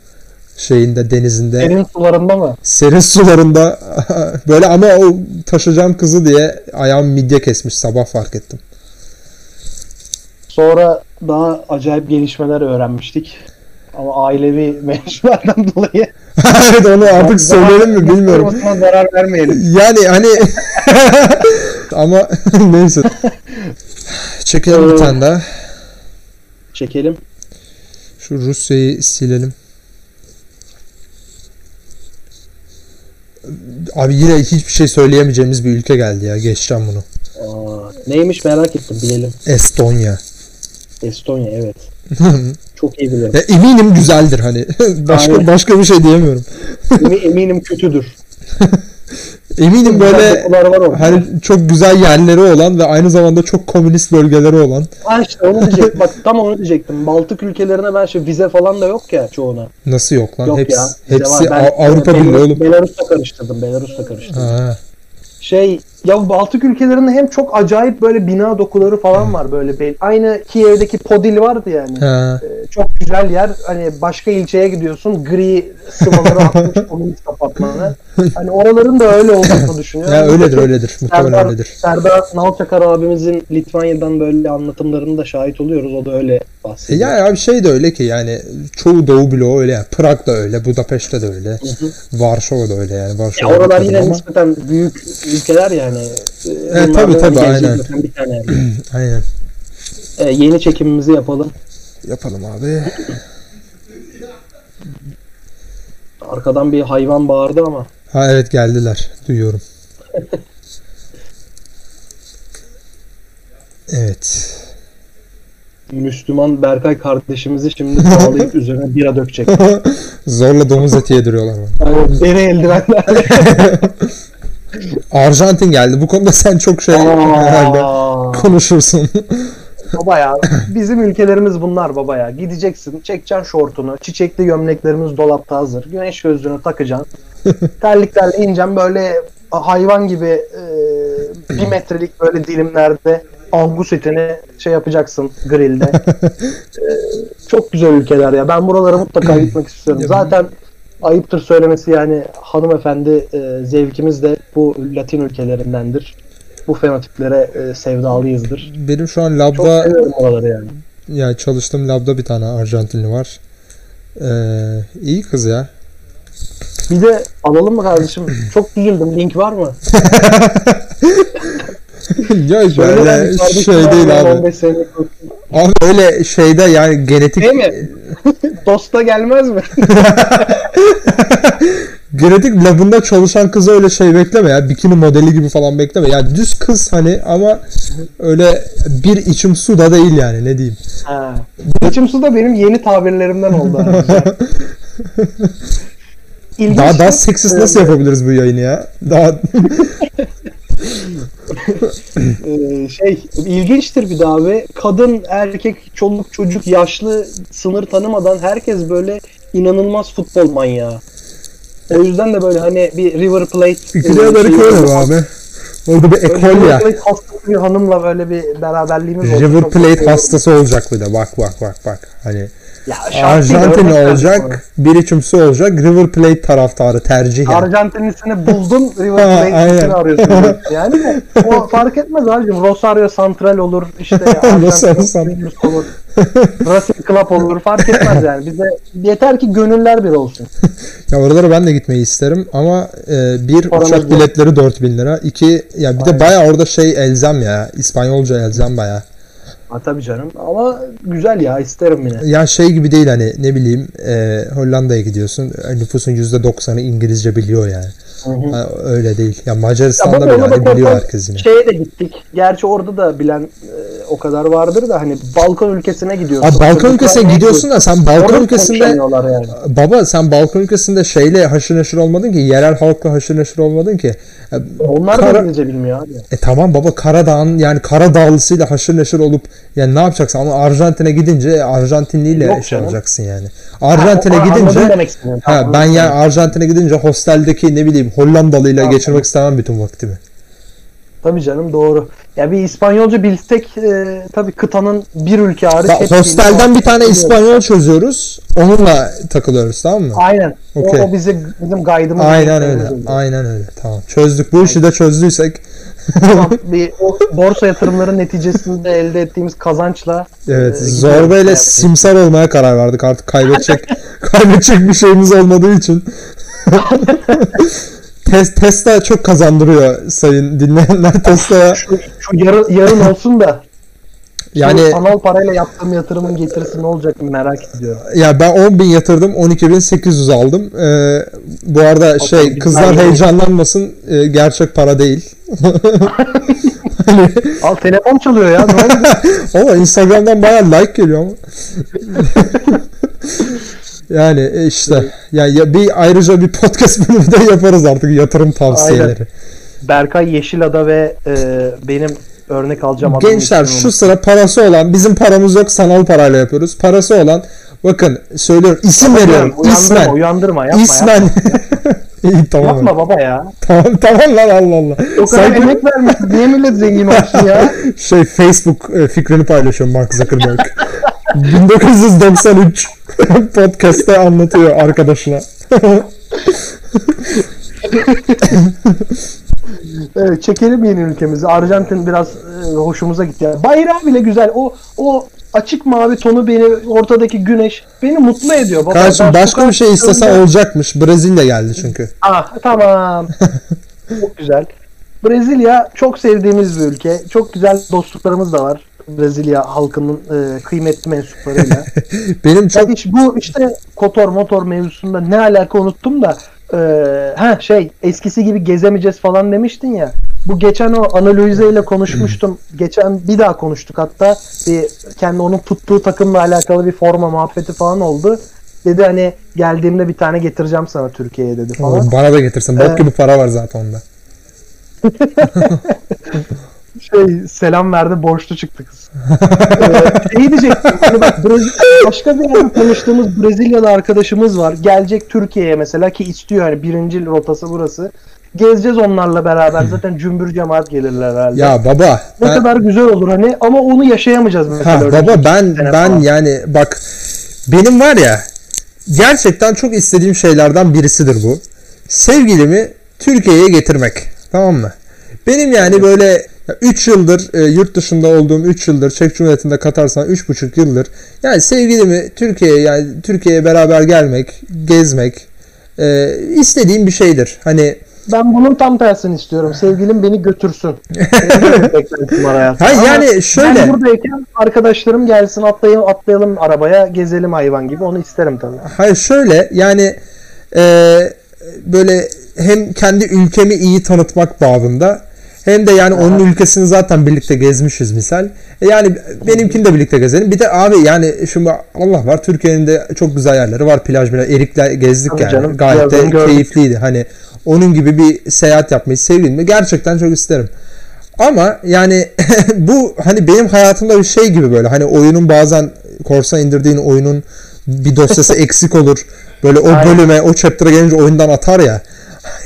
[SPEAKER 3] şeyinde denizinde
[SPEAKER 2] Senin sularında mı?
[SPEAKER 3] serin sularında böyle ama o taşıyacağım kızı diye ayağım midye kesmiş sabah fark ettim.
[SPEAKER 2] Sonra daha acayip gelişmeler öğrenmiştik. Ama ailevi mevzulardan dolayı
[SPEAKER 3] evet onu artık söyleyelim mi bilmiyorum.
[SPEAKER 2] Zarar vermeyelim.
[SPEAKER 3] Yani hani ama neyse. Çekelim bir tane daha.
[SPEAKER 2] Çekelim.
[SPEAKER 3] Şu Rusya'yı silelim. Abi yine hiçbir şey söyleyemeyeceğimiz bir ülke geldi ya. Geçeceğim bunu.
[SPEAKER 2] Aa, neymiş merak ettim bilelim.
[SPEAKER 3] Estonya.
[SPEAKER 2] Estonya evet. Çok iyi biliyorum.
[SPEAKER 3] Ya eminim güzeldir hani. başka
[SPEAKER 2] Aynen.
[SPEAKER 3] başka bir şey diyemiyorum.
[SPEAKER 2] Emi- eminim kötüdür.
[SPEAKER 3] Eminim böyle hani çok güzel yerleri olan ve aynı zamanda çok komünist bölgeleri olan.
[SPEAKER 2] Ha işte onu diyecektim. Bak tam onu diyecektim. Baltık ülkelerine ben şey vize falan da yok ya çoğuna.
[SPEAKER 3] Nasıl yok lan?
[SPEAKER 2] Yok
[SPEAKER 3] hepsi
[SPEAKER 2] ya.
[SPEAKER 3] hepsi.
[SPEAKER 2] Ben
[SPEAKER 3] Av- Avrupa Birliği oğlum.
[SPEAKER 2] Belarus'la karıştırdım. Belarus'la karıştırdım.
[SPEAKER 3] Ha.
[SPEAKER 2] Şey ya bu Baltık ülkelerinde hem çok acayip böyle bina dokuları falan var böyle. Aynı Kiev'deki Podil vardı yani.
[SPEAKER 3] Ha.
[SPEAKER 2] Ee, çok güzel yer. Hani başka ilçeye gidiyorsun. Gri sıvaları atmış komünist apartmanı. Hani oraların da öyle olduğunu düşünüyorum.
[SPEAKER 3] Ya öyledir
[SPEAKER 2] Çok-
[SPEAKER 3] öyledir. Muhtemelen
[SPEAKER 2] Serdar,
[SPEAKER 3] öyledir.
[SPEAKER 2] Serdar Nalçakar abimizin Litvanya'dan böyle anlatımlarını da şahit oluyoruz. O da öyle
[SPEAKER 3] E
[SPEAKER 2] bahsediyor.
[SPEAKER 3] Ya abi şey de öyle ki yani çoğu Doğu bloğu öyle yani. Prag da öyle, Budapeşte de öyle. Varşova da öyle yani.
[SPEAKER 2] Ya
[SPEAKER 3] Varşova
[SPEAKER 2] oralar
[SPEAKER 3] bir
[SPEAKER 2] yine nispeten büyük ülkeler yani. Ee,
[SPEAKER 3] Evet,
[SPEAKER 2] bunlardan
[SPEAKER 3] tabii, tabii, aynen.
[SPEAKER 2] Bir tane.
[SPEAKER 3] Aynen.
[SPEAKER 2] Ee, yeni çekimimizi yapalım.
[SPEAKER 3] Yapalım abi.
[SPEAKER 2] Arkadan bir hayvan bağırdı ama.
[SPEAKER 3] Ha evet geldiler. Duyuyorum. Evet.
[SPEAKER 2] Müslüman Berkay kardeşimizi şimdi bağlayıp üzerine bira dökecek.
[SPEAKER 3] Zorla domuz eti yediriyorlar bana.
[SPEAKER 2] Yani deri eldivenlerle.
[SPEAKER 3] Arjantin geldi. Bu konuda sen çok şey herhalde konuşursun.
[SPEAKER 2] baba ya bizim ülkelerimiz bunlar baba ya. Gideceksin, çekeceksin şortunu, çiçekli gömleklerimiz dolapta hazır. Güneş gözlüğünü takacaksın. Terliklerle ineceksin böyle hayvan gibi e, bir metrelik böyle dilimlerde angus etini şey yapacaksın grillde. E, çok güzel ülkeler ya. Ben buralara mutlaka gitmek istiyorum. Zaten ayıptır söylemesi yani hanımefendi e, zevkimiz de bu Latin ülkelerindendir. Bu fenotiplere e, sevdalıyızdır.
[SPEAKER 3] Benim şu an labda
[SPEAKER 2] yani.
[SPEAKER 3] yani çalıştığım labda bir tane Arjantinli var. Ee, iyi kız ya.
[SPEAKER 2] Bir de alalım mı kardeşim? Çok değildim. Link var mı?
[SPEAKER 3] böyle
[SPEAKER 2] kardeşim
[SPEAKER 3] şey değil abi.
[SPEAKER 2] 15 senelik
[SPEAKER 3] Abi öyle şeyde yani genetik
[SPEAKER 2] Değil mi? Dosta gelmez mi?
[SPEAKER 3] genetik labında çalışan kızı öyle şey bekleme ya. Bikini modeli gibi falan bekleme. Yani düz kız hani ama öyle bir içim su da değil yani ne diyeyim.
[SPEAKER 2] ha. İçim su da benim yeni tabirlerimden oldu. İlginç
[SPEAKER 3] Daha daha seksist nasıl yapabiliriz bu yayını ya? Daha
[SPEAKER 2] Ee, şey ilginçtir bir daha abi. Kadın, erkek, çoluk, çocuk, yaşlı sınır tanımadan herkes böyle inanılmaz futbol manyağı. O yüzden de böyle hani bir River Plate
[SPEAKER 3] Güney Amerika öyle mi abi? Orada bir ekol
[SPEAKER 2] River
[SPEAKER 3] ya.
[SPEAKER 2] Plate hastası bir hanımla böyle bir beraberliğimiz oldu.
[SPEAKER 3] River Plate hastası olacak bir de. Bak bak bak bak. Hani
[SPEAKER 2] Ya
[SPEAKER 3] Arjantin olacak, bir içim su olacak. River Plate taraftarı tercih yani.
[SPEAKER 2] Arjantinlisini buldun River
[SPEAKER 3] aynen.
[SPEAKER 2] arıyorsun. Yani de o fark etmez abicim. Rosario Central olur, işte
[SPEAKER 3] Rosario Central.
[SPEAKER 2] olur. Racing Club olur fark etmez yani. Bize yeter ki gönüller bir olsun.
[SPEAKER 3] Ya oralara ben de gitmeyi isterim ama e, bir
[SPEAKER 2] Paramız
[SPEAKER 3] uçak biletleri 4000 lira. İki ya bir de
[SPEAKER 2] Aynen.
[SPEAKER 3] baya orada şey elzem ya. İspanyolca elzem baya.
[SPEAKER 2] Ha tabii canım ama güzel ya isterim yine.
[SPEAKER 3] Ya şey gibi değil hani ne bileyim e, Hollanda'ya gidiyorsun. e, Nüfusun %90'ı İngilizce biliyor yani. Ha, öyle değil. Ya
[SPEAKER 2] Ya
[SPEAKER 3] Macaristan'da
[SPEAKER 2] baba
[SPEAKER 3] bile hani biliyor herkes yine.
[SPEAKER 2] Şeye de gittik. Gerçi orada da bilen e, o kadar vardır da hani Balkan ülkesine gidiyorsun.
[SPEAKER 3] Abi Balkan ülkesine
[SPEAKER 2] ne
[SPEAKER 3] gidiyorsun da sen Balkan
[SPEAKER 2] Orada
[SPEAKER 3] ülkesinde
[SPEAKER 2] yani.
[SPEAKER 3] baba sen Balkan ülkesinde şeyle haşır neşir olmadın ki yerel halkla haşır neşir olmadın ki. E,
[SPEAKER 2] Onlar da
[SPEAKER 3] Kara-
[SPEAKER 2] İngilizce bilmiyor abi.
[SPEAKER 3] E tamam baba Karadağ'ın yani Karadağlısıyla haşır neşir olup yani ne yapacaksın ama Arjantin'e gidince Arjantinliyle
[SPEAKER 2] Yok
[SPEAKER 3] şey yani. Arjantin'e gidince ha, ben ya Arjantin'e gidince hosteldeki ne bileyim Hollandalıyla
[SPEAKER 2] Tamam.
[SPEAKER 3] geçirmek istemem bütün vaktimi.
[SPEAKER 2] Tabii canım doğru. Ya bir İspanyolca bilsek e, tabii kıtanın bir ülke hariç. Hepsiyle
[SPEAKER 3] hostelden bir tane. İspanyol çözüyoruz. Onunla takılıyoruz tamam mı?
[SPEAKER 2] Aynen.
[SPEAKER 3] Okey.
[SPEAKER 2] O, o bizi, bizim guide'ımız.
[SPEAKER 3] Aynen öyle.
[SPEAKER 2] şeyimiz.
[SPEAKER 3] Aynen öyle. Tamam. Çözdük. Bu işi de çözdüysek
[SPEAKER 2] Tamam, bir o borsa yatırımları neticesinde elde ettiğimiz kazançla
[SPEAKER 3] evet
[SPEAKER 2] e,
[SPEAKER 3] Zorba ile simsar olmaya karar verdik. Artık kaybedecek kaybedecek bir şeyimiz olmadığı için. Tes, Tesla çok kazandırıyor sayın dinleyenler Tesla'ya.
[SPEAKER 2] şu, şu yarın, yarın olsun da yani
[SPEAKER 3] Yani
[SPEAKER 2] sanal parayla yaptığım yatırımın getirisi ne olacak merak ediyorum.
[SPEAKER 3] ya ben 10 bin yatırdım 12.800 aldım. Ee, bu arada şey
[SPEAKER 2] bir
[SPEAKER 3] kızlar heyecanlanmasın e, gerçek para değil. hani,
[SPEAKER 2] Al telefon çalıyor ya
[SPEAKER 3] ama Instagram'dan bayağı like geliyor ama. Yani e, işte ya, ya bir ayrıca bir podcast bölümü de yaparız artık yatırım tavsiyeleri.
[SPEAKER 2] Berkay Yeşilada ve e, benim örnek alacağım adamın
[SPEAKER 3] Gençler şu sıra parası olan bizim paramız yok sanal parayla yapıyoruz. Parası olan bakın söylüyorum isim veriyorum.
[SPEAKER 2] Uyandırma,
[SPEAKER 3] İsmen.
[SPEAKER 2] uyandırma yapma
[SPEAKER 3] İsmen. İyi tamam.
[SPEAKER 2] Yapma baba ya.
[SPEAKER 3] Tamam tamam lan Allah Allah.
[SPEAKER 2] O kadar
[SPEAKER 3] Sanki
[SPEAKER 2] emek vermiş. Niye millet zengin olsun ya?
[SPEAKER 3] şey Facebook e, fikrini paylaşıyorum Mark Zuckerberg. 1993 podcast'te anlatıyor arkadaşına.
[SPEAKER 2] Evet, çekelim yeni ülkemizi. Arjantin biraz e, hoşumuza gitti. Yani. Bayrağı bile güzel. O o açık mavi tonu beni ortadaki güneş beni mutlu ediyor. Baba,
[SPEAKER 3] Kardeşim başka bir şey istesen
[SPEAKER 2] çıktığımda-
[SPEAKER 3] olacakmış. Brezilya geldi çünkü.
[SPEAKER 2] Ah tamam. çok güzel. Brezilya çok sevdiğimiz bir ülke. Çok güzel dostluklarımız da var. Brezilya halkının e, kıymetli mensuplarıyla.
[SPEAKER 3] Benim çok
[SPEAKER 2] hiç bu işte kotor motor mevzusunda ne alaka unuttum da e, ha şey eskisi gibi gezemeyeceğiz falan demiştin ya. Bu geçen o Ana Luisa ile konuşmuştum. geçen bir daha konuştuk hatta bir kendi onun tuttuğu takımla alakalı bir forma muhabbeti falan oldu. Dedi hani geldiğimde bir tane getireceğim sana Türkiye'ye dedi falan.
[SPEAKER 3] bana da getirsin. Bok
[SPEAKER 2] Ee,
[SPEAKER 3] gibi para var zaten onda.
[SPEAKER 2] şey selam verdi borçlu çıktı kız. ee, şey diyecektim. Hani bak Brezilya, başka bir yerde tanıştığımız Brezilyalı arkadaşımız var. Gelecek Türkiye'ye mesela ki istiyor yani birinci rotası burası. Gezeceğiz onlarla beraber. Zaten cümbür cemaat gelirler herhalde.
[SPEAKER 3] Ya baba
[SPEAKER 2] ne
[SPEAKER 3] ben-
[SPEAKER 2] kadar güzel olur hani ama onu yaşayamayacağız mesela.
[SPEAKER 3] Ha, baba ben ben
[SPEAKER 2] falan.
[SPEAKER 3] yani bak benim var ya gerçekten çok istediğim şeylerden birisidir bu. Sevgilimi Türkiye'ye getirmek. Tamam mı? Benim yani böyle 3 yıldır e, yurt dışında olduğum 3 yıldır Çek Cumhuriyeti'nde katarsan 3,5 yıldır yani sevgilimi Türkiye'ye yani Türkiye'ye beraber gelmek, gezmek e, istediğim bir şeydir. Hani
[SPEAKER 2] Ben bunun tam tersini istiyorum. Sevgilim beni götürsün. Benim böyle bir beklentim var hayatımda.
[SPEAKER 3] Ha,
[SPEAKER 2] Ama
[SPEAKER 3] yani şöyle-
[SPEAKER 2] Ben buradayken arkadaşlarım gelsin atlayalım, atlayalım arabaya gezelim hayvan gibi onu isterim tabii.
[SPEAKER 3] Hayır şöyle yani e, böyle hem kendi ülkemi iyi tanıtmak babında hem de yani onun ülkesini zaten birlikte gezmişiz misal. E yani benimkini de birlikte gezelim. Bir de abi yani şimdi Allah var Türkiye'nin de çok güzel yerleri var. Plaj plaj erikler gezdik
[SPEAKER 2] Tabii
[SPEAKER 3] yani.
[SPEAKER 2] canım,
[SPEAKER 3] Gayet de
[SPEAKER 2] gördük.
[SPEAKER 3] keyifliydi. Hani onun gibi bir seyahat yapmayı sevdim Gerçekten çok isterim. Ama yani bu hani benim hayatımda bir şey gibi böyle hani oyunun bazen korsan indirdiğin oyunun bir dosyası eksik olur. Böyle o
[SPEAKER 2] Aynen.
[SPEAKER 3] bölüme o chapter'a gelince oyundan atar ya.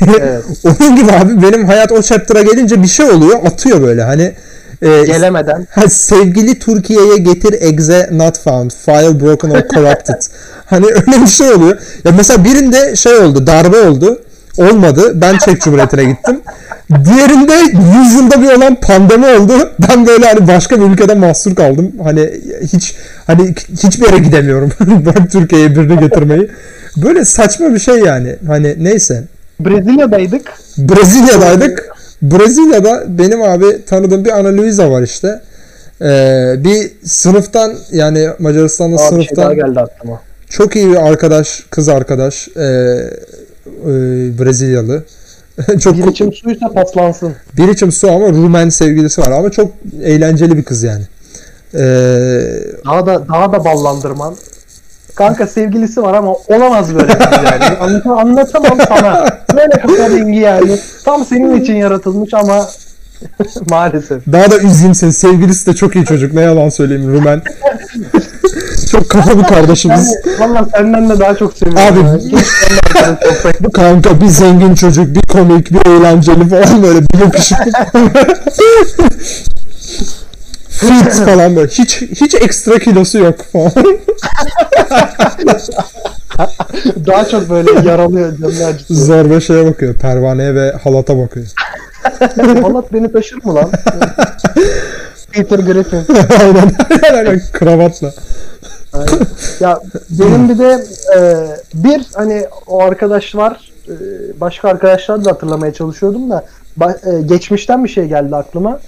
[SPEAKER 2] Evet.
[SPEAKER 3] Onun gibi abi benim hayat o chapter'a gelince bir şey oluyor atıyor böyle hani e,
[SPEAKER 2] Gelemeden.
[SPEAKER 3] Ha, sevgili Türkiye'ye getir exe not found. File broken or corrupted. hani öyle bir şey oluyor. Ya mesela birinde şey oldu darbe oldu. Olmadı. Ben Çek Cumhuriyeti'ne gittim. Diğerinde 100 yılda bir olan pandemi oldu. Ben böyle hani başka bir ülkede mahsur kaldım. Hani hiç hani hiçbir yere gidemiyorum. Bırak Türkiye'ye birini getirmeyi. Böyle saçma bir şey yani. Hani neyse.
[SPEAKER 2] Brezilya'daydık.
[SPEAKER 3] Brezilya'daydık. Brezilya'da benim abi tanıdığım bir Ana Luisa var işte. Ee, bir sınıftan yani Macaristan'da
[SPEAKER 2] Aa, şey
[SPEAKER 3] sınıftan
[SPEAKER 2] geldi aklıma.
[SPEAKER 3] çok iyi bir arkadaş, kız arkadaş, ee, ee, Brezilyalı. çok
[SPEAKER 2] Bir içim suysa paslansın.
[SPEAKER 3] bir içim su ama Rumen sevgilisi var ama çok eğlenceli bir kız yani. Ee,
[SPEAKER 2] Daha da daha da ballandırman. Kanka sevgilisi var ama olamaz böyle şey yani. Anlatamam, anlatamam sana. Böyle kafa dengi yani. Tam senin için yaratılmış ama maalesef.
[SPEAKER 3] daha da üzeyim seni. Sevgilisi de çok iyi çocuk. Ne yalan söyleyeyim Rumen. çok kafa bir kardeşimiz.
[SPEAKER 2] Yani, valla senden de daha çok seviyorum.
[SPEAKER 3] Abi-
[SPEAKER 2] olsaydım.
[SPEAKER 3] Kanka bir zengin çocuk, bir komik, bir eğlenceli falan böyle bir yakışıklı. Fit falan böyle. Hiç hiç ekstra kilosu yok falan.
[SPEAKER 2] Daha çok böyle yaralıyor canını acıtıyor.
[SPEAKER 3] Zor bir şeye bakıyor. Pervaneye ve halata bakıyor.
[SPEAKER 2] Halat beni taşır mı lan? Peter Griffin.
[SPEAKER 3] aynen. aynen. Kravatla.
[SPEAKER 2] Aynen. Ya benim bir de e, bir hani o arkadaş var. E, başka arkadaşlar da hatırlamaya çalışıyordum da ba- e, geçmişten bir şey geldi aklıma.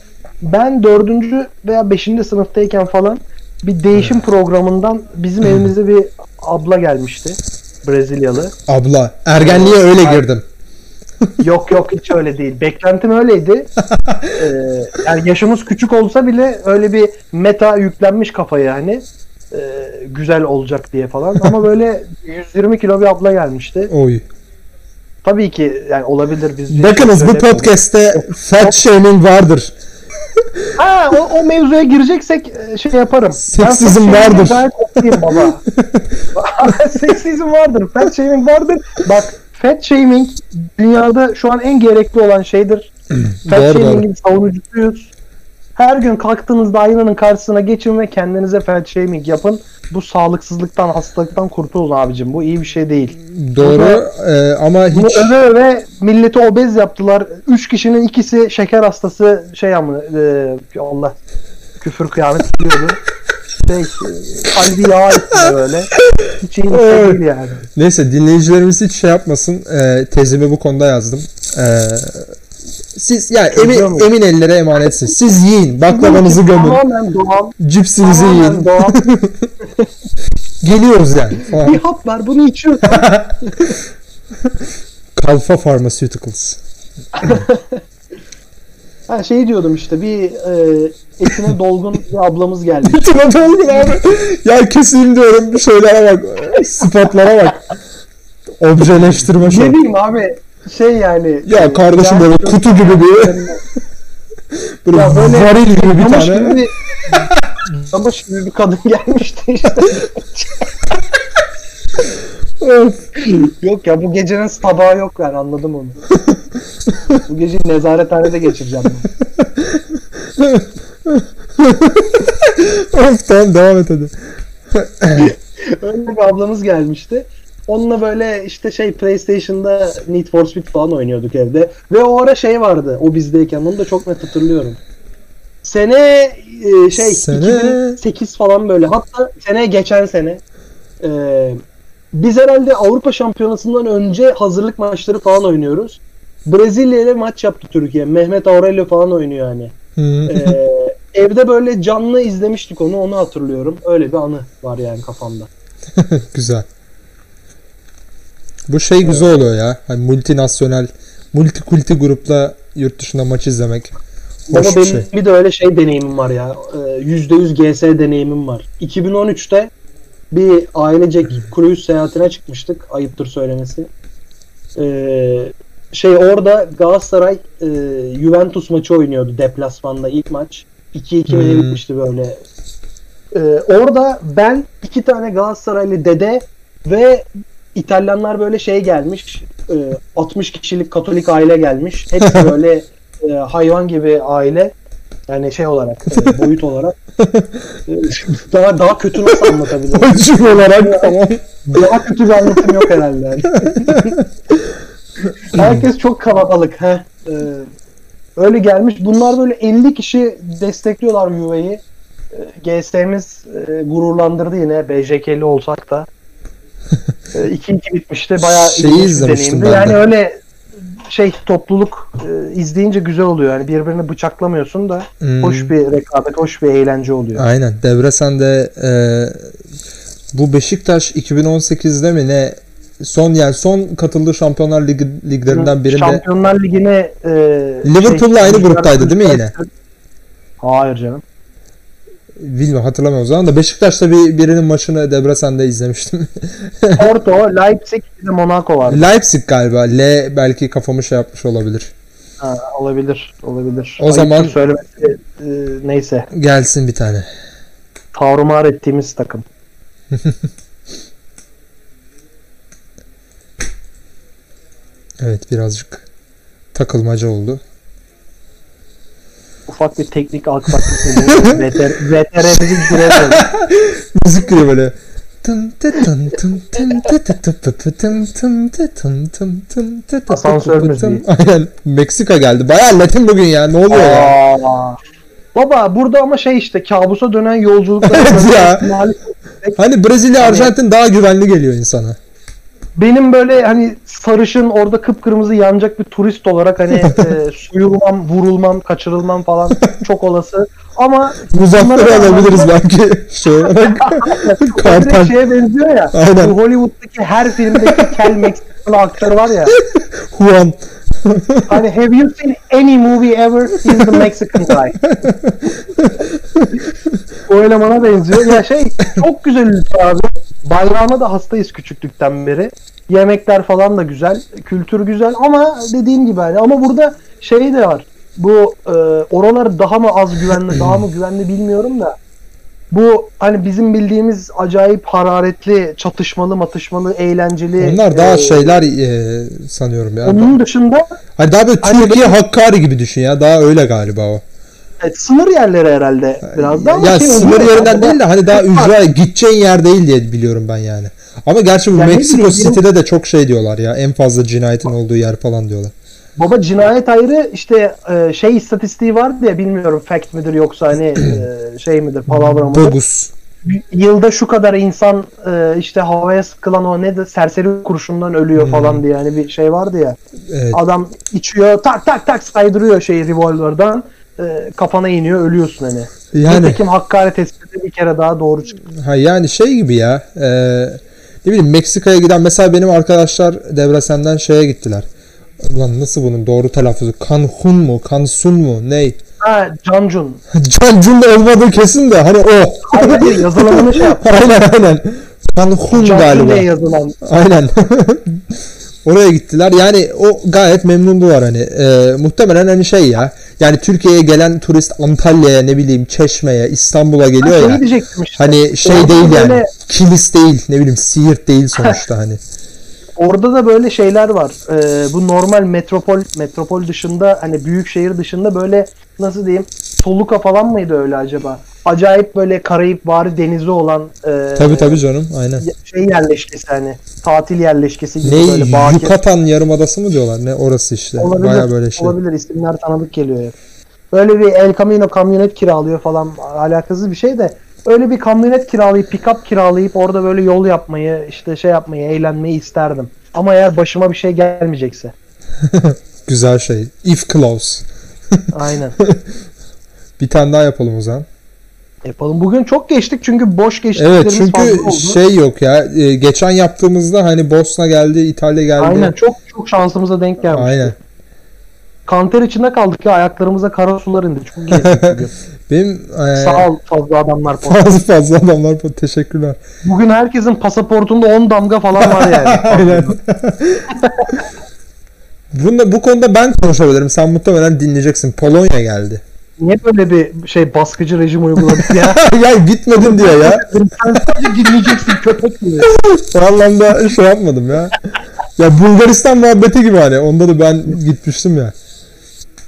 [SPEAKER 2] Ben dördüncü veya beşinci sınıftayken falan bir değişim programından bizim evimize bir abla gelmişti. Brezilyalı.
[SPEAKER 3] Abla. Ergenliğe öyle girdim.
[SPEAKER 2] Yok yok hiç öyle değil. Beklentim öyleydi. Ee, yani yaşımız küçük olsa bile öyle bir meta yüklenmiş kafaya hani Ee, güzel olacak diye falan. Ama böyle 120 kilo bir abla gelmişti.
[SPEAKER 3] Oy.
[SPEAKER 2] Tabii ki yani olabilir biz.
[SPEAKER 3] Bakınız
[SPEAKER 2] şey
[SPEAKER 3] bu podcast'te fat shaming vardır.
[SPEAKER 2] Ha o, o mevzuya gireceksek e, şey yaparım.
[SPEAKER 3] Seksizm vardır.
[SPEAKER 2] gayet okeyim baba. Seksizm vardır. Fat shaming vardır. Bak fat shaming dünyada şu an en gerekli olan şeydir. Fat shaming'in savunucusuyuz. Her gün kalktığınızda aynanın karşısına geçin ve kendinize fat shaming yapın. Bu sağlıksızlıktan, hastalıktan kurtulun abicim. Bu iyi bir şey değil.
[SPEAKER 3] Doğru e, ama
[SPEAKER 2] Bunu
[SPEAKER 3] hiç
[SPEAKER 2] öve öve milleti obez yaptılar. Üç kişinin ikisi şeker hastası şey ama e, Allah küfür kıyamet biliyordu. Şey, e, kalbi yağ etti böyle. Hiç iyi bir şey değil yani.
[SPEAKER 3] Neyse dinleyicilerimiz hiç şey yapmasın. Ee, tezimi bu konuda yazdım. Ee, siz yani
[SPEAKER 2] Çözüyor
[SPEAKER 3] emin, emin ellere emanetsiz. Siz yiyin. Baklavanızı gömün.
[SPEAKER 2] Tamamen doğal.
[SPEAKER 3] Cipsinizi yiyin.
[SPEAKER 2] Tamamen doğal.
[SPEAKER 3] Geliyoruz yani. Falan.
[SPEAKER 2] bir hap var bunu içiyoruz.
[SPEAKER 3] Kalfa Pharmaceuticals.
[SPEAKER 2] Ha şey diyordum işte bir e, etine dolgun bir ablamız geldi.
[SPEAKER 3] Tuna Dolgun abi. Ya keseyim diyorum. Şeylere bak. Spotlara bak. Objeleştirme
[SPEAKER 2] ne
[SPEAKER 3] şu.
[SPEAKER 2] diyeyim abi şey yani.
[SPEAKER 3] Ya kardeşim böyle kutu gibi bir böyle,
[SPEAKER 2] Ya böyle
[SPEAKER 3] varil gibi bir tane.
[SPEAKER 2] şimdi ama şimdi bir kadın gelmişti işte.
[SPEAKER 3] Of.
[SPEAKER 2] yok ya bu gecenin tabağı yok ben anladım onu. bu geceyi nezarethanede geçireceğim ben.
[SPEAKER 3] of tamam devam et hadi.
[SPEAKER 2] Öyle bir ablamız gelmişti. Onunla böyle işte şey PlayStation'da Need for Speed falan oynuyorduk evde. Ve o ara şey vardı o bizdeyken onu da çok net hatırlıyorum. Sene e, şey
[SPEAKER 3] Sene-
[SPEAKER 2] 2008 falan böyle hatta sene geçen sene e, biz herhalde Avrupa Şampiyonası'ndan önce hazırlık maçları falan oynuyoruz. Brezilya ile maç yaptı Türkiye. Mehmet Aurelio falan oynuyor hani. Ee, evde böyle canlı izlemiştik onu onu hatırlıyorum. Öyle bir anı var yani kafamda.
[SPEAKER 3] güzel. Bu şey güzel oluyor ya. Hani multinasyonel, multikulti grupla yurt dışında maç izlemek.
[SPEAKER 2] Ama
[SPEAKER 3] Hoş bir
[SPEAKER 2] benim
[SPEAKER 3] şey.
[SPEAKER 2] bir de öyle şey deneyimim var ya. Ee, %100 GS deneyimim var. 2013'te bir ailecek cruise seyahatine çıkmıştık. Ayıptır söylemesi. Ee, şey orada Galatasaray e, Juventus maçı oynuyordu deplasmanda ilk maç. 2-2 mi ne
[SPEAKER 3] Hmm.
[SPEAKER 2] bitmişti böyle. Ee, orada ben iki tane Galatasaraylı dede ve İtalyanlar böyle şey gelmiş. e, 60 kişilik Katolik aile gelmiş. Hepsi böyle e, hayvan gibi aile. Yani şey olarak, e, boyut olarak. E, daha daha kötü nasıl anlatabilirim?
[SPEAKER 3] Ölçüm olarak tamam.
[SPEAKER 2] Daha kötü bir anlatım yok herhalde. Yani. Herkes çok kalabalık. He. Ee, öyle gelmiş. Bunlar böyle 50 kişi destekliyorlar Juve'yi. GS'miz e, gururlandırdı yine BJK'li olsak da. 2-2 bitmişti. Bayağı
[SPEAKER 3] Şeyi
[SPEAKER 2] ilginç bir deneyimdi.
[SPEAKER 3] ben
[SPEAKER 2] Yani
[SPEAKER 3] de.
[SPEAKER 2] öyle şey topluluk e, izleyince güzel oluyor. Yani birbirini bıçaklamıyorsun da
[SPEAKER 3] Hmm.
[SPEAKER 2] hoş bir rekabet, hoş bir eğlence oluyor.
[SPEAKER 3] Aynen. Debresen'de e, bu Beşiktaş 2018'de mi ne son yani son katıldığı Şampiyonlar Ligi liglerinden birinde
[SPEAKER 2] Şampiyonlar Ligi'ne e,
[SPEAKER 3] Liverpool'la aynı gruptaydı değil mi yine?
[SPEAKER 2] Hayır canım.
[SPEAKER 3] Bilmiyorum hatırlamıyorum o zaman da Beşiktaş'ta bir birinin maçını Debresen'de izlemiştim.
[SPEAKER 2] Porto, Leipzig, bir de Monaco var.
[SPEAKER 3] Leipzig galiba. L belki kafamı şey yapmış olabilir.
[SPEAKER 2] Ha, olabilir, olabilir.
[SPEAKER 3] O
[SPEAKER 2] Ayıptır
[SPEAKER 3] zaman-
[SPEAKER 2] söylemesi e, neyse.
[SPEAKER 3] Gelsin bir tane.
[SPEAKER 2] Tarumar ettiğimiz takım.
[SPEAKER 3] Evet birazcık takılmaca oldu.
[SPEAKER 2] Ufak bir teknik aksaklık VTR'mizi düşüremiyoruz.
[SPEAKER 3] Müzik giriyor böyle.
[SPEAKER 2] Asansör müziği.
[SPEAKER 3] Aynen. Meksika geldi. Bayağı Latin bugün ya. Ne oluyor ya?
[SPEAKER 2] Baba burada ama şey işte kabusa dönen yolculuklar.
[SPEAKER 3] Evet ya. Hani Brezilya,
[SPEAKER 2] Hani-
[SPEAKER 3] Arjantin daha güvenli geliyor insana.
[SPEAKER 2] Benim böyle hani sarışın orada kıpkırmızı yanacak bir turist olarak hani e, soyulmam, vurulmam, kaçırılmam falan çok olası. Ama
[SPEAKER 3] Muzaffer'i
[SPEAKER 2] Bunlara
[SPEAKER 3] alabiliriz belki. Şey olarak. Kartal.
[SPEAKER 2] şeye benziyor ya.
[SPEAKER 3] Aynen.
[SPEAKER 2] Bu Hollywood'daki her filmdeki kel Meksikalı aktör var ya.
[SPEAKER 3] Juan.
[SPEAKER 2] Hani have you seen any movie ever? He's the Mexican guy. o elemana benziyor. Ya şey çok güzel ülke abi. Bayrağına da hastayız küçüklükten beri. Yemekler falan da güzel. Kültür güzel ama dediğim gibi hani ama burada şey de var. Bu e, oralar daha mı az güvenli, daha mı güvenli bilmiyorum da. Bu hani bizim bildiğimiz acayip hararetli, çatışmalı, matışmalı, eğlenceli.
[SPEAKER 3] Onlar daha
[SPEAKER 2] e,
[SPEAKER 3] şeyler e, sanıyorum ya.
[SPEAKER 2] Onun dışında
[SPEAKER 3] Hani daha böyle
[SPEAKER 2] Hani
[SPEAKER 3] Türkiye Hakkari gibi düşün ya. Daha öyle galiba o.
[SPEAKER 2] Evet, sınır yerleri herhalde biraz da ama
[SPEAKER 3] ya
[SPEAKER 2] şey
[SPEAKER 3] sınır yerinden değil de hani daha ücra gideceğin yer değil diye biliyorum ben yani. Ama gerçi bu
[SPEAKER 2] Ya ne
[SPEAKER 3] Meksiko City'de de çok şey diyorlar ya. En fazla cinayetin olduğu yer falan diyorlar.
[SPEAKER 2] Baba cinayet ayrı işte e, şey istatistiği vardı ya bilmiyorum fact midir yoksa hani e, şey midir palavra mıdır?
[SPEAKER 3] Bogus.
[SPEAKER 2] Yılda şu kadar insan e, işte havaya sıkılan o ne de serseri kurşundan ölüyor
[SPEAKER 3] Hmm.
[SPEAKER 2] falan diye hani bir şey vardı ya.
[SPEAKER 3] Evet.
[SPEAKER 2] Adam içiyor tak tak tak saydırıyor şeyi revolverdan e, kafana iniyor ölüyorsun hani.
[SPEAKER 3] Yani
[SPEAKER 2] Nitekim Hakkari tespiti bir kere daha doğru çıktı.
[SPEAKER 3] ha yani şey gibi ya. E, ne bileyim Meksika'ya giden mesela benim arkadaşlar Debresen'den şeye gittiler. Ulan nasıl bunun doğru telaffuzu? Cancun mu? Cancun mu? Ney?
[SPEAKER 2] Ha Cancun.
[SPEAKER 3] Cancun da olmadığı kesin de hani o.
[SPEAKER 2] Hayır yazılımını şey yap.
[SPEAKER 3] aynen aynen. Cancun
[SPEAKER 2] Cancun
[SPEAKER 3] galiba.
[SPEAKER 2] diye yazılan.
[SPEAKER 3] Aynen. Oraya gittiler. Yani o gayet memnundular hani. Ee, muhtemelen hani şey ya. Yani Türkiye'ye gelen turist Antalya'ya ne bileyim Çeşme'ye, İstanbul'a geliyor ya.
[SPEAKER 2] işte.
[SPEAKER 3] Hani şey
[SPEAKER 2] Orada
[SPEAKER 3] değil yani.
[SPEAKER 2] böyle-
[SPEAKER 3] Kilis değil. Ne bileyim Siirt değil sonuçta hani.
[SPEAKER 2] Orada da böyle şeyler var. Ee, bu normal metropol metropol dışında hani büyük şehir dışında böyle nasıl diyeyim Toluca falan mıydı öyle acaba? Acayip böyle Karayip vari denizi olan e,
[SPEAKER 3] Tabii tabii canım. Aynen.
[SPEAKER 2] şey yerleşkesi hani tatil yerleşkesi gibi
[SPEAKER 3] Ne
[SPEAKER 2] böyle bağ
[SPEAKER 3] Yucatan Yarımadası mı diyorlar? Ne orası işte.
[SPEAKER 2] olabilir,
[SPEAKER 3] Baya böyle şey.
[SPEAKER 2] olabilir isimler tanıdık geliyor. Böyle bir El Camino kamyonet kiralıyor falan alakasız bir şey de öyle bir kamyonet kiralayıp pick-up kiralayıp orada böyle yol yapmayı işte şey yapmayı eğlenmeyi isterdim. Ama eğer başıma bir şey gelmeyecekse.
[SPEAKER 3] Güzel şey. If close.
[SPEAKER 2] Aynen.
[SPEAKER 3] Bir tane daha yapalım o zaman.
[SPEAKER 2] Yapalım. Bugün çok geçtik çünkü boş
[SPEAKER 3] Evet
[SPEAKER 2] geçtiklerimiz
[SPEAKER 3] çünkü
[SPEAKER 2] fazla oldu.
[SPEAKER 3] şey yok ya. e, Geçen yaptığımızda hani Bosna geldi, İtalya geldi.
[SPEAKER 2] Aynen çok çok şansımıza denk gelmiş.
[SPEAKER 3] Aynen.
[SPEAKER 2] Kanter içinde kaldık ya ayaklarımıza kara sular indi. Çok.
[SPEAKER 3] Benim e,
[SPEAKER 2] Sağ ol fazla adamlar.
[SPEAKER 3] fazla fazla adamlar teşekkürler.
[SPEAKER 2] Bugün herkesin pasaportunda 10 damga falan var yani.
[SPEAKER 3] Aynen. Bunda, bu konuda ben konuşabilirim. Sen muhtemelen dinleyeceksin. Polonya geldi.
[SPEAKER 2] Niye böyle bir şey baskıcı rejim uyguladık ya?
[SPEAKER 3] ya gitmedin diye ya.
[SPEAKER 2] Sen sadece dinleyeceksin köpek gibi.
[SPEAKER 3] O anlamda şey yapmadım ya. Ya Bulgaristan muhabbeti gibi hani. Onda da ben gitmiştim ya.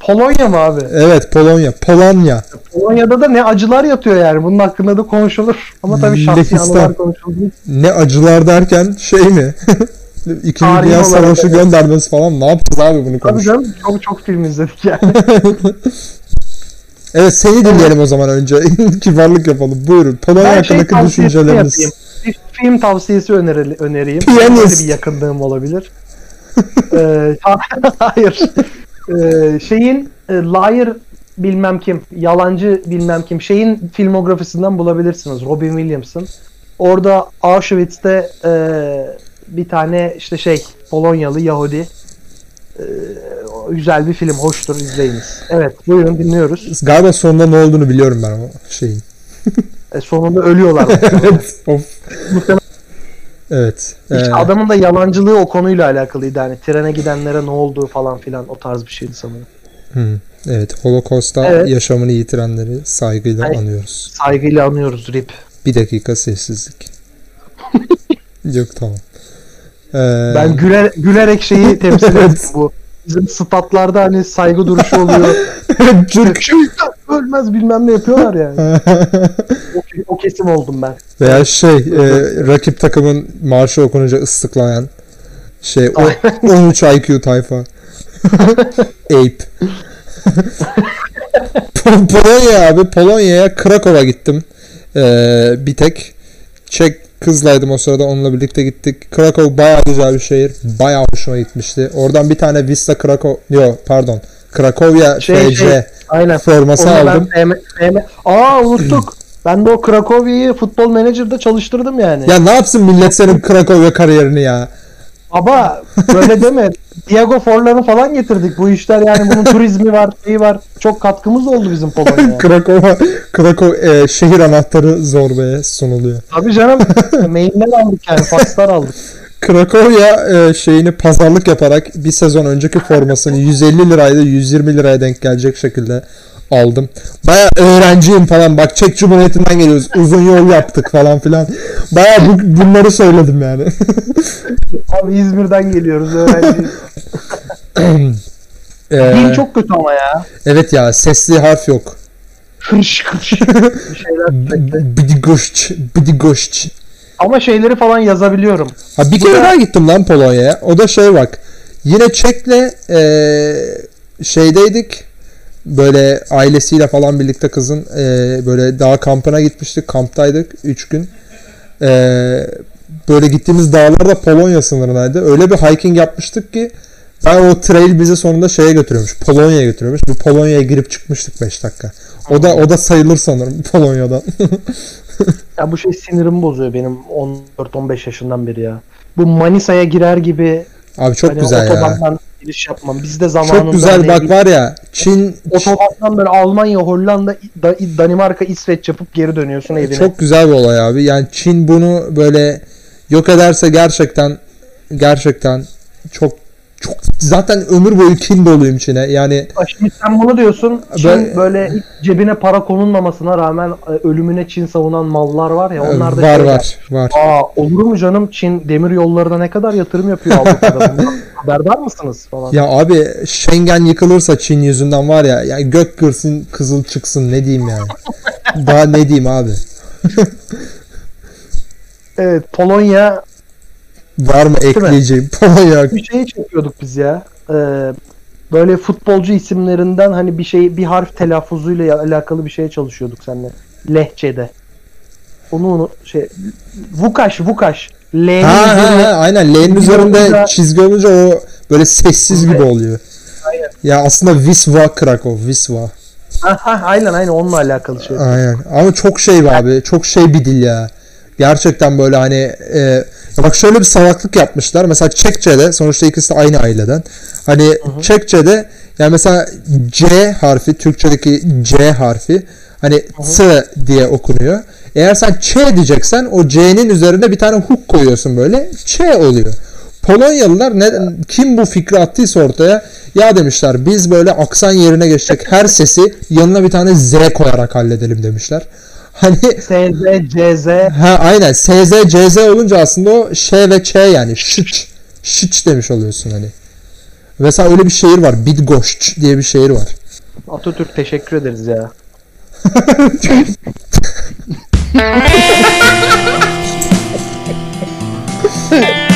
[SPEAKER 2] Polonya mı abi?
[SPEAKER 3] Evet Polonya. Polonya.
[SPEAKER 2] Polonya'da da ne acılar yatıyor yani. Bunun hakkında da konuşulur. Ama tabii şahsi anılar konuşulur.
[SPEAKER 3] Ne acılar derken şey mi? İkinci Dünya Savaşı
[SPEAKER 2] evet.
[SPEAKER 3] göndermesi falan. Ne yapacağız abi bunu
[SPEAKER 2] Tabii
[SPEAKER 3] konuş?
[SPEAKER 2] canım çok çok film izledik yani.
[SPEAKER 3] Evet seni dinleyelim o zaman önce. Kibarlık yapalım. Buyurun. Polonya
[SPEAKER 2] şey
[SPEAKER 3] hakkındaki
[SPEAKER 2] tavsiyesi
[SPEAKER 3] düşünceleriniz.
[SPEAKER 2] yapayım. Bir film tavsiyesi öneri, önereyim.
[SPEAKER 3] Piyanist.
[SPEAKER 2] Böyle bir yakınlığım olabilir. ee, hayır. Ee, şeyin e, Liar bilmem kim, yalancı bilmem kim şeyin filmografisinden bulabilirsiniz. Robin Williams'ın. Orada Auschwitz'te e, bir tane işte şey Polonyalı Yahudi e, güzel bir film. Hoştur izleyiniz. Evet buyurun dinliyoruz.
[SPEAKER 3] Galiba sonunda ne olduğunu biliyorum ben o şeyin.
[SPEAKER 2] E, sonunda ölüyorlar.
[SPEAKER 3] evet. Of.
[SPEAKER 2] Muhtemelen
[SPEAKER 3] Evet.
[SPEAKER 2] İşte
[SPEAKER 3] Ee,
[SPEAKER 2] adamın da yalancılığı o konuyla alakalıydı. Hani trene gidenlere ne olduğu falan filan o tarz bir şeydi sanırım.
[SPEAKER 3] hı, evet. Holocaust'ta
[SPEAKER 2] Evet.
[SPEAKER 3] yaşamını yitirenleri saygıyla
[SPEAKER 2] Ay-
[SPEAKER 3] anıyoruz.
[SPEAKER 2] Saygıyla anıyoruz RIP.
[SPEAKER 3] Bir dakika sessizlik. Yok tamam. Ee,
[SPEAKER 2] Ben güler, gülerek şeyi temsil ettim bu. Bizim statlarda hani saygı duruşu oluyor.
[SPEAKER 3] Türk
[SPEAKER 2] Şeytan ölmez bilmem ne yapıyorlar yani. O, o kesim oldum ben.
[SPEAKER 3] veya şey e, rakip takımın marşı okununca ıslıklayan şey o, 13 IQ tayfa. Ape. Pol- Polonya abi Polonya'ya Krakow'a gittim. Ee, bir tek Çek kızlaydım o sırada onunla birlikte gittik. Krakow bayağı güzel bir şehir. Bayağı hoşuma gitmişti. Oradan bir tane Vista Krakow yok pardon. Krakowya
[SPEAKER 2] Şey,
[SPEAKER 3] FC
[SPEAKER 2] şey, Aynen.
[SPEAKER 3] forması
[SPEAKER 2] Onu ben
[SPEAKER 3] aldım.
[SPEAKER 2] FM... Aa unuttuk. Ben de o Krakowya'yı futbol menajerda çalıştırdım yani.
[SPEAKER 3] Ya ne yapsın millet senin Krakowya kariyerini ya?
[SPEAKER 2] Baba böyle deme. Diego Forlan'ı falan getirdik. Bu işler yani bunun turizmi var, şeyi var. Çok katkımız oldu bizim Polonya'ya.
[SPEAKER 3] Krakow'a Krakow e, şehir anahtarı Zorbe'ye sunuluyor.
[SPEAKER 2] Tabii canım. Mailler aldık yani. Fakslar aldık.
[SPEAKER 3] Krakowya e, şeyini pazarlık yaparak bir sezon önceki formasını 150 liraydı 120 liraya denk gelecek şekilde aldım. Baya öğrenciyim falan bak Çek Cumhuriyeti'nden geliyoruz uzun yol yaptık falan filan. Baya bu, bunları söyledim yani.
[SPEAKER 2] Abi İzmir'den geliyoruz öğrenci.
[SPEAKER 3] E,
[SPEAKER 2] Dil çok kötü ama ya.
[SPEAKER 3] evet ya sesli harf yok.
[SPEAKER 2] Bir şeyler.
[SPEAKER 3] Bidigoşç, bidigoşç.
[SPEAKER 2] Ama şeyleri falan yazabiliyorum.
[SPEAKER 3] Ha bir kere daha gittim lan Polonya'ya. O da şey bak. Yine Çek'le eee, şeydeydik. Böyle ailesiyle falan birlikte kızın eee, böyle dağ kampına gitmiştik. Kamptaydık 3 gün. Eee, böyle gittiğimiz dağlar da Polonya sınırındaydı. Öyle bir hiking yapmıştık ki ben o trail bizi sonunda şeye götürüyormuş. Polonya'ya götürüyormuş. Bir Polonya'ya girip çıkmıştık 5 dakika. O da o da sayılır sanırım Polonya'dan.
[SPEAKER 2] Ya bu şey sinirimi bozuyor benim 14-15 yaşından beri ya. Bu Manisa'ya girer gibi
[SPEAKER 3] Abi çok
[SPEAKER 2] hani
[SPEAKER 3] güzel ya.
[SPEAKER 2] Giriş yapmam. Bizde zamanında
[SPEAKER 3] Çok güzel
[SPEAKER 2] hani
[SPEAKER 3] bak var ya Çin
[SPEAKER 2] otobandan böyle Almanya, Hollanda, Da- Danimarka, İsveç yapıp geri dönüyorsun evine.
[SPEAKER 3] Çok güzel bir olay abi. Yani Çin bunu böyle yok ederse gerçekten gerçekten çok çok zaten ömür boyu kin doluyum Çin'e. Yani
[SPEAKER 2] Şimdi sen bunu diyorsun. Çin
[SPEAKER 3] Ben-
[SPEAKER 2] böyle cebine para konulmamasına rağmen e, ölümüne Çin savunan mallar var ya. Onlar da
[SPEAKER 3] var
[SPEAKER 2] şey
[SPEAKER 3] var var.
[SPEAKER 2] Aa olur mu canım Çin demir yollarına ne kadar yatırım yapıyor Avrupa'da haberdar mısınız falan.
[SPEAKER 3] Ya abi Schengen yıkılırsa Çin yüzünden var ya, ya gök kırsın kızıl çıksın ne diyeyim yani. Daha ne diyeyim abi.
[SPEAKER 2] Evet Polonya
[SPEAKER 3] Var mı ekleyeceğim? Polonya.
[SPEAKER 2] bir şey çekiyorduk biz ya. Ee, böyle futbolcu isimlerinden hani bir şey bir harf telaffuzuyla alakalı bir şeye çalışıyorduk seninle. Lehçede. Onu onu şey Vukaş Vukaş. L'nin
[SPEAKER 3] Ha, ha,
[SPEAKER 2] üzerine-
[SPEAKER 3] ha, aynen L'nin üzerinde
[SPEAKER 2] olunca-
[SPEAKER 3] çizgi olunca o böyle sessiz gibi oluyor. Ya aslında Wisła Krakow, Wisła.
[SPEAKER 2] Aha, aynen aynen onunla alakalı şey.
[SPEAKER 3] Aynen. Ama çok şey be abi. Çok şey bir dil ya. Gerçekten böyle hani e, bak şöyle bir salaklık yapmışlar. Mesela Çekçe'de sonuçta ikisi de aynı aileden. Hani Çekçe'de yani mesela C harfi Türkçedeki C harfi hani S diye okunuyor. Eğer sen Ç diyeceksen o C'nin üzerine bir tane hook koyuyorsun böyle. Ç oluyor. Polonyalılar ne, kim bu fikri attıysa ortaya ya demişler biz böyle aksan yerine geçecek her sesi yanına bir tane Z koyarak halledelim demişler. Hani
[SPEAKER 2] SZ, CZ.
[SPEAKER 3] Ha aynen. SZ, CZ olunca aslında o Ş ve Ç yani. Şıç. Şıç demiş oluyorsun hani. Mesela öyle bir şehir var. Bidgoşç diye bir şehir var.
[SPEAKER 2] Atatürk teşekkür ederiz ya.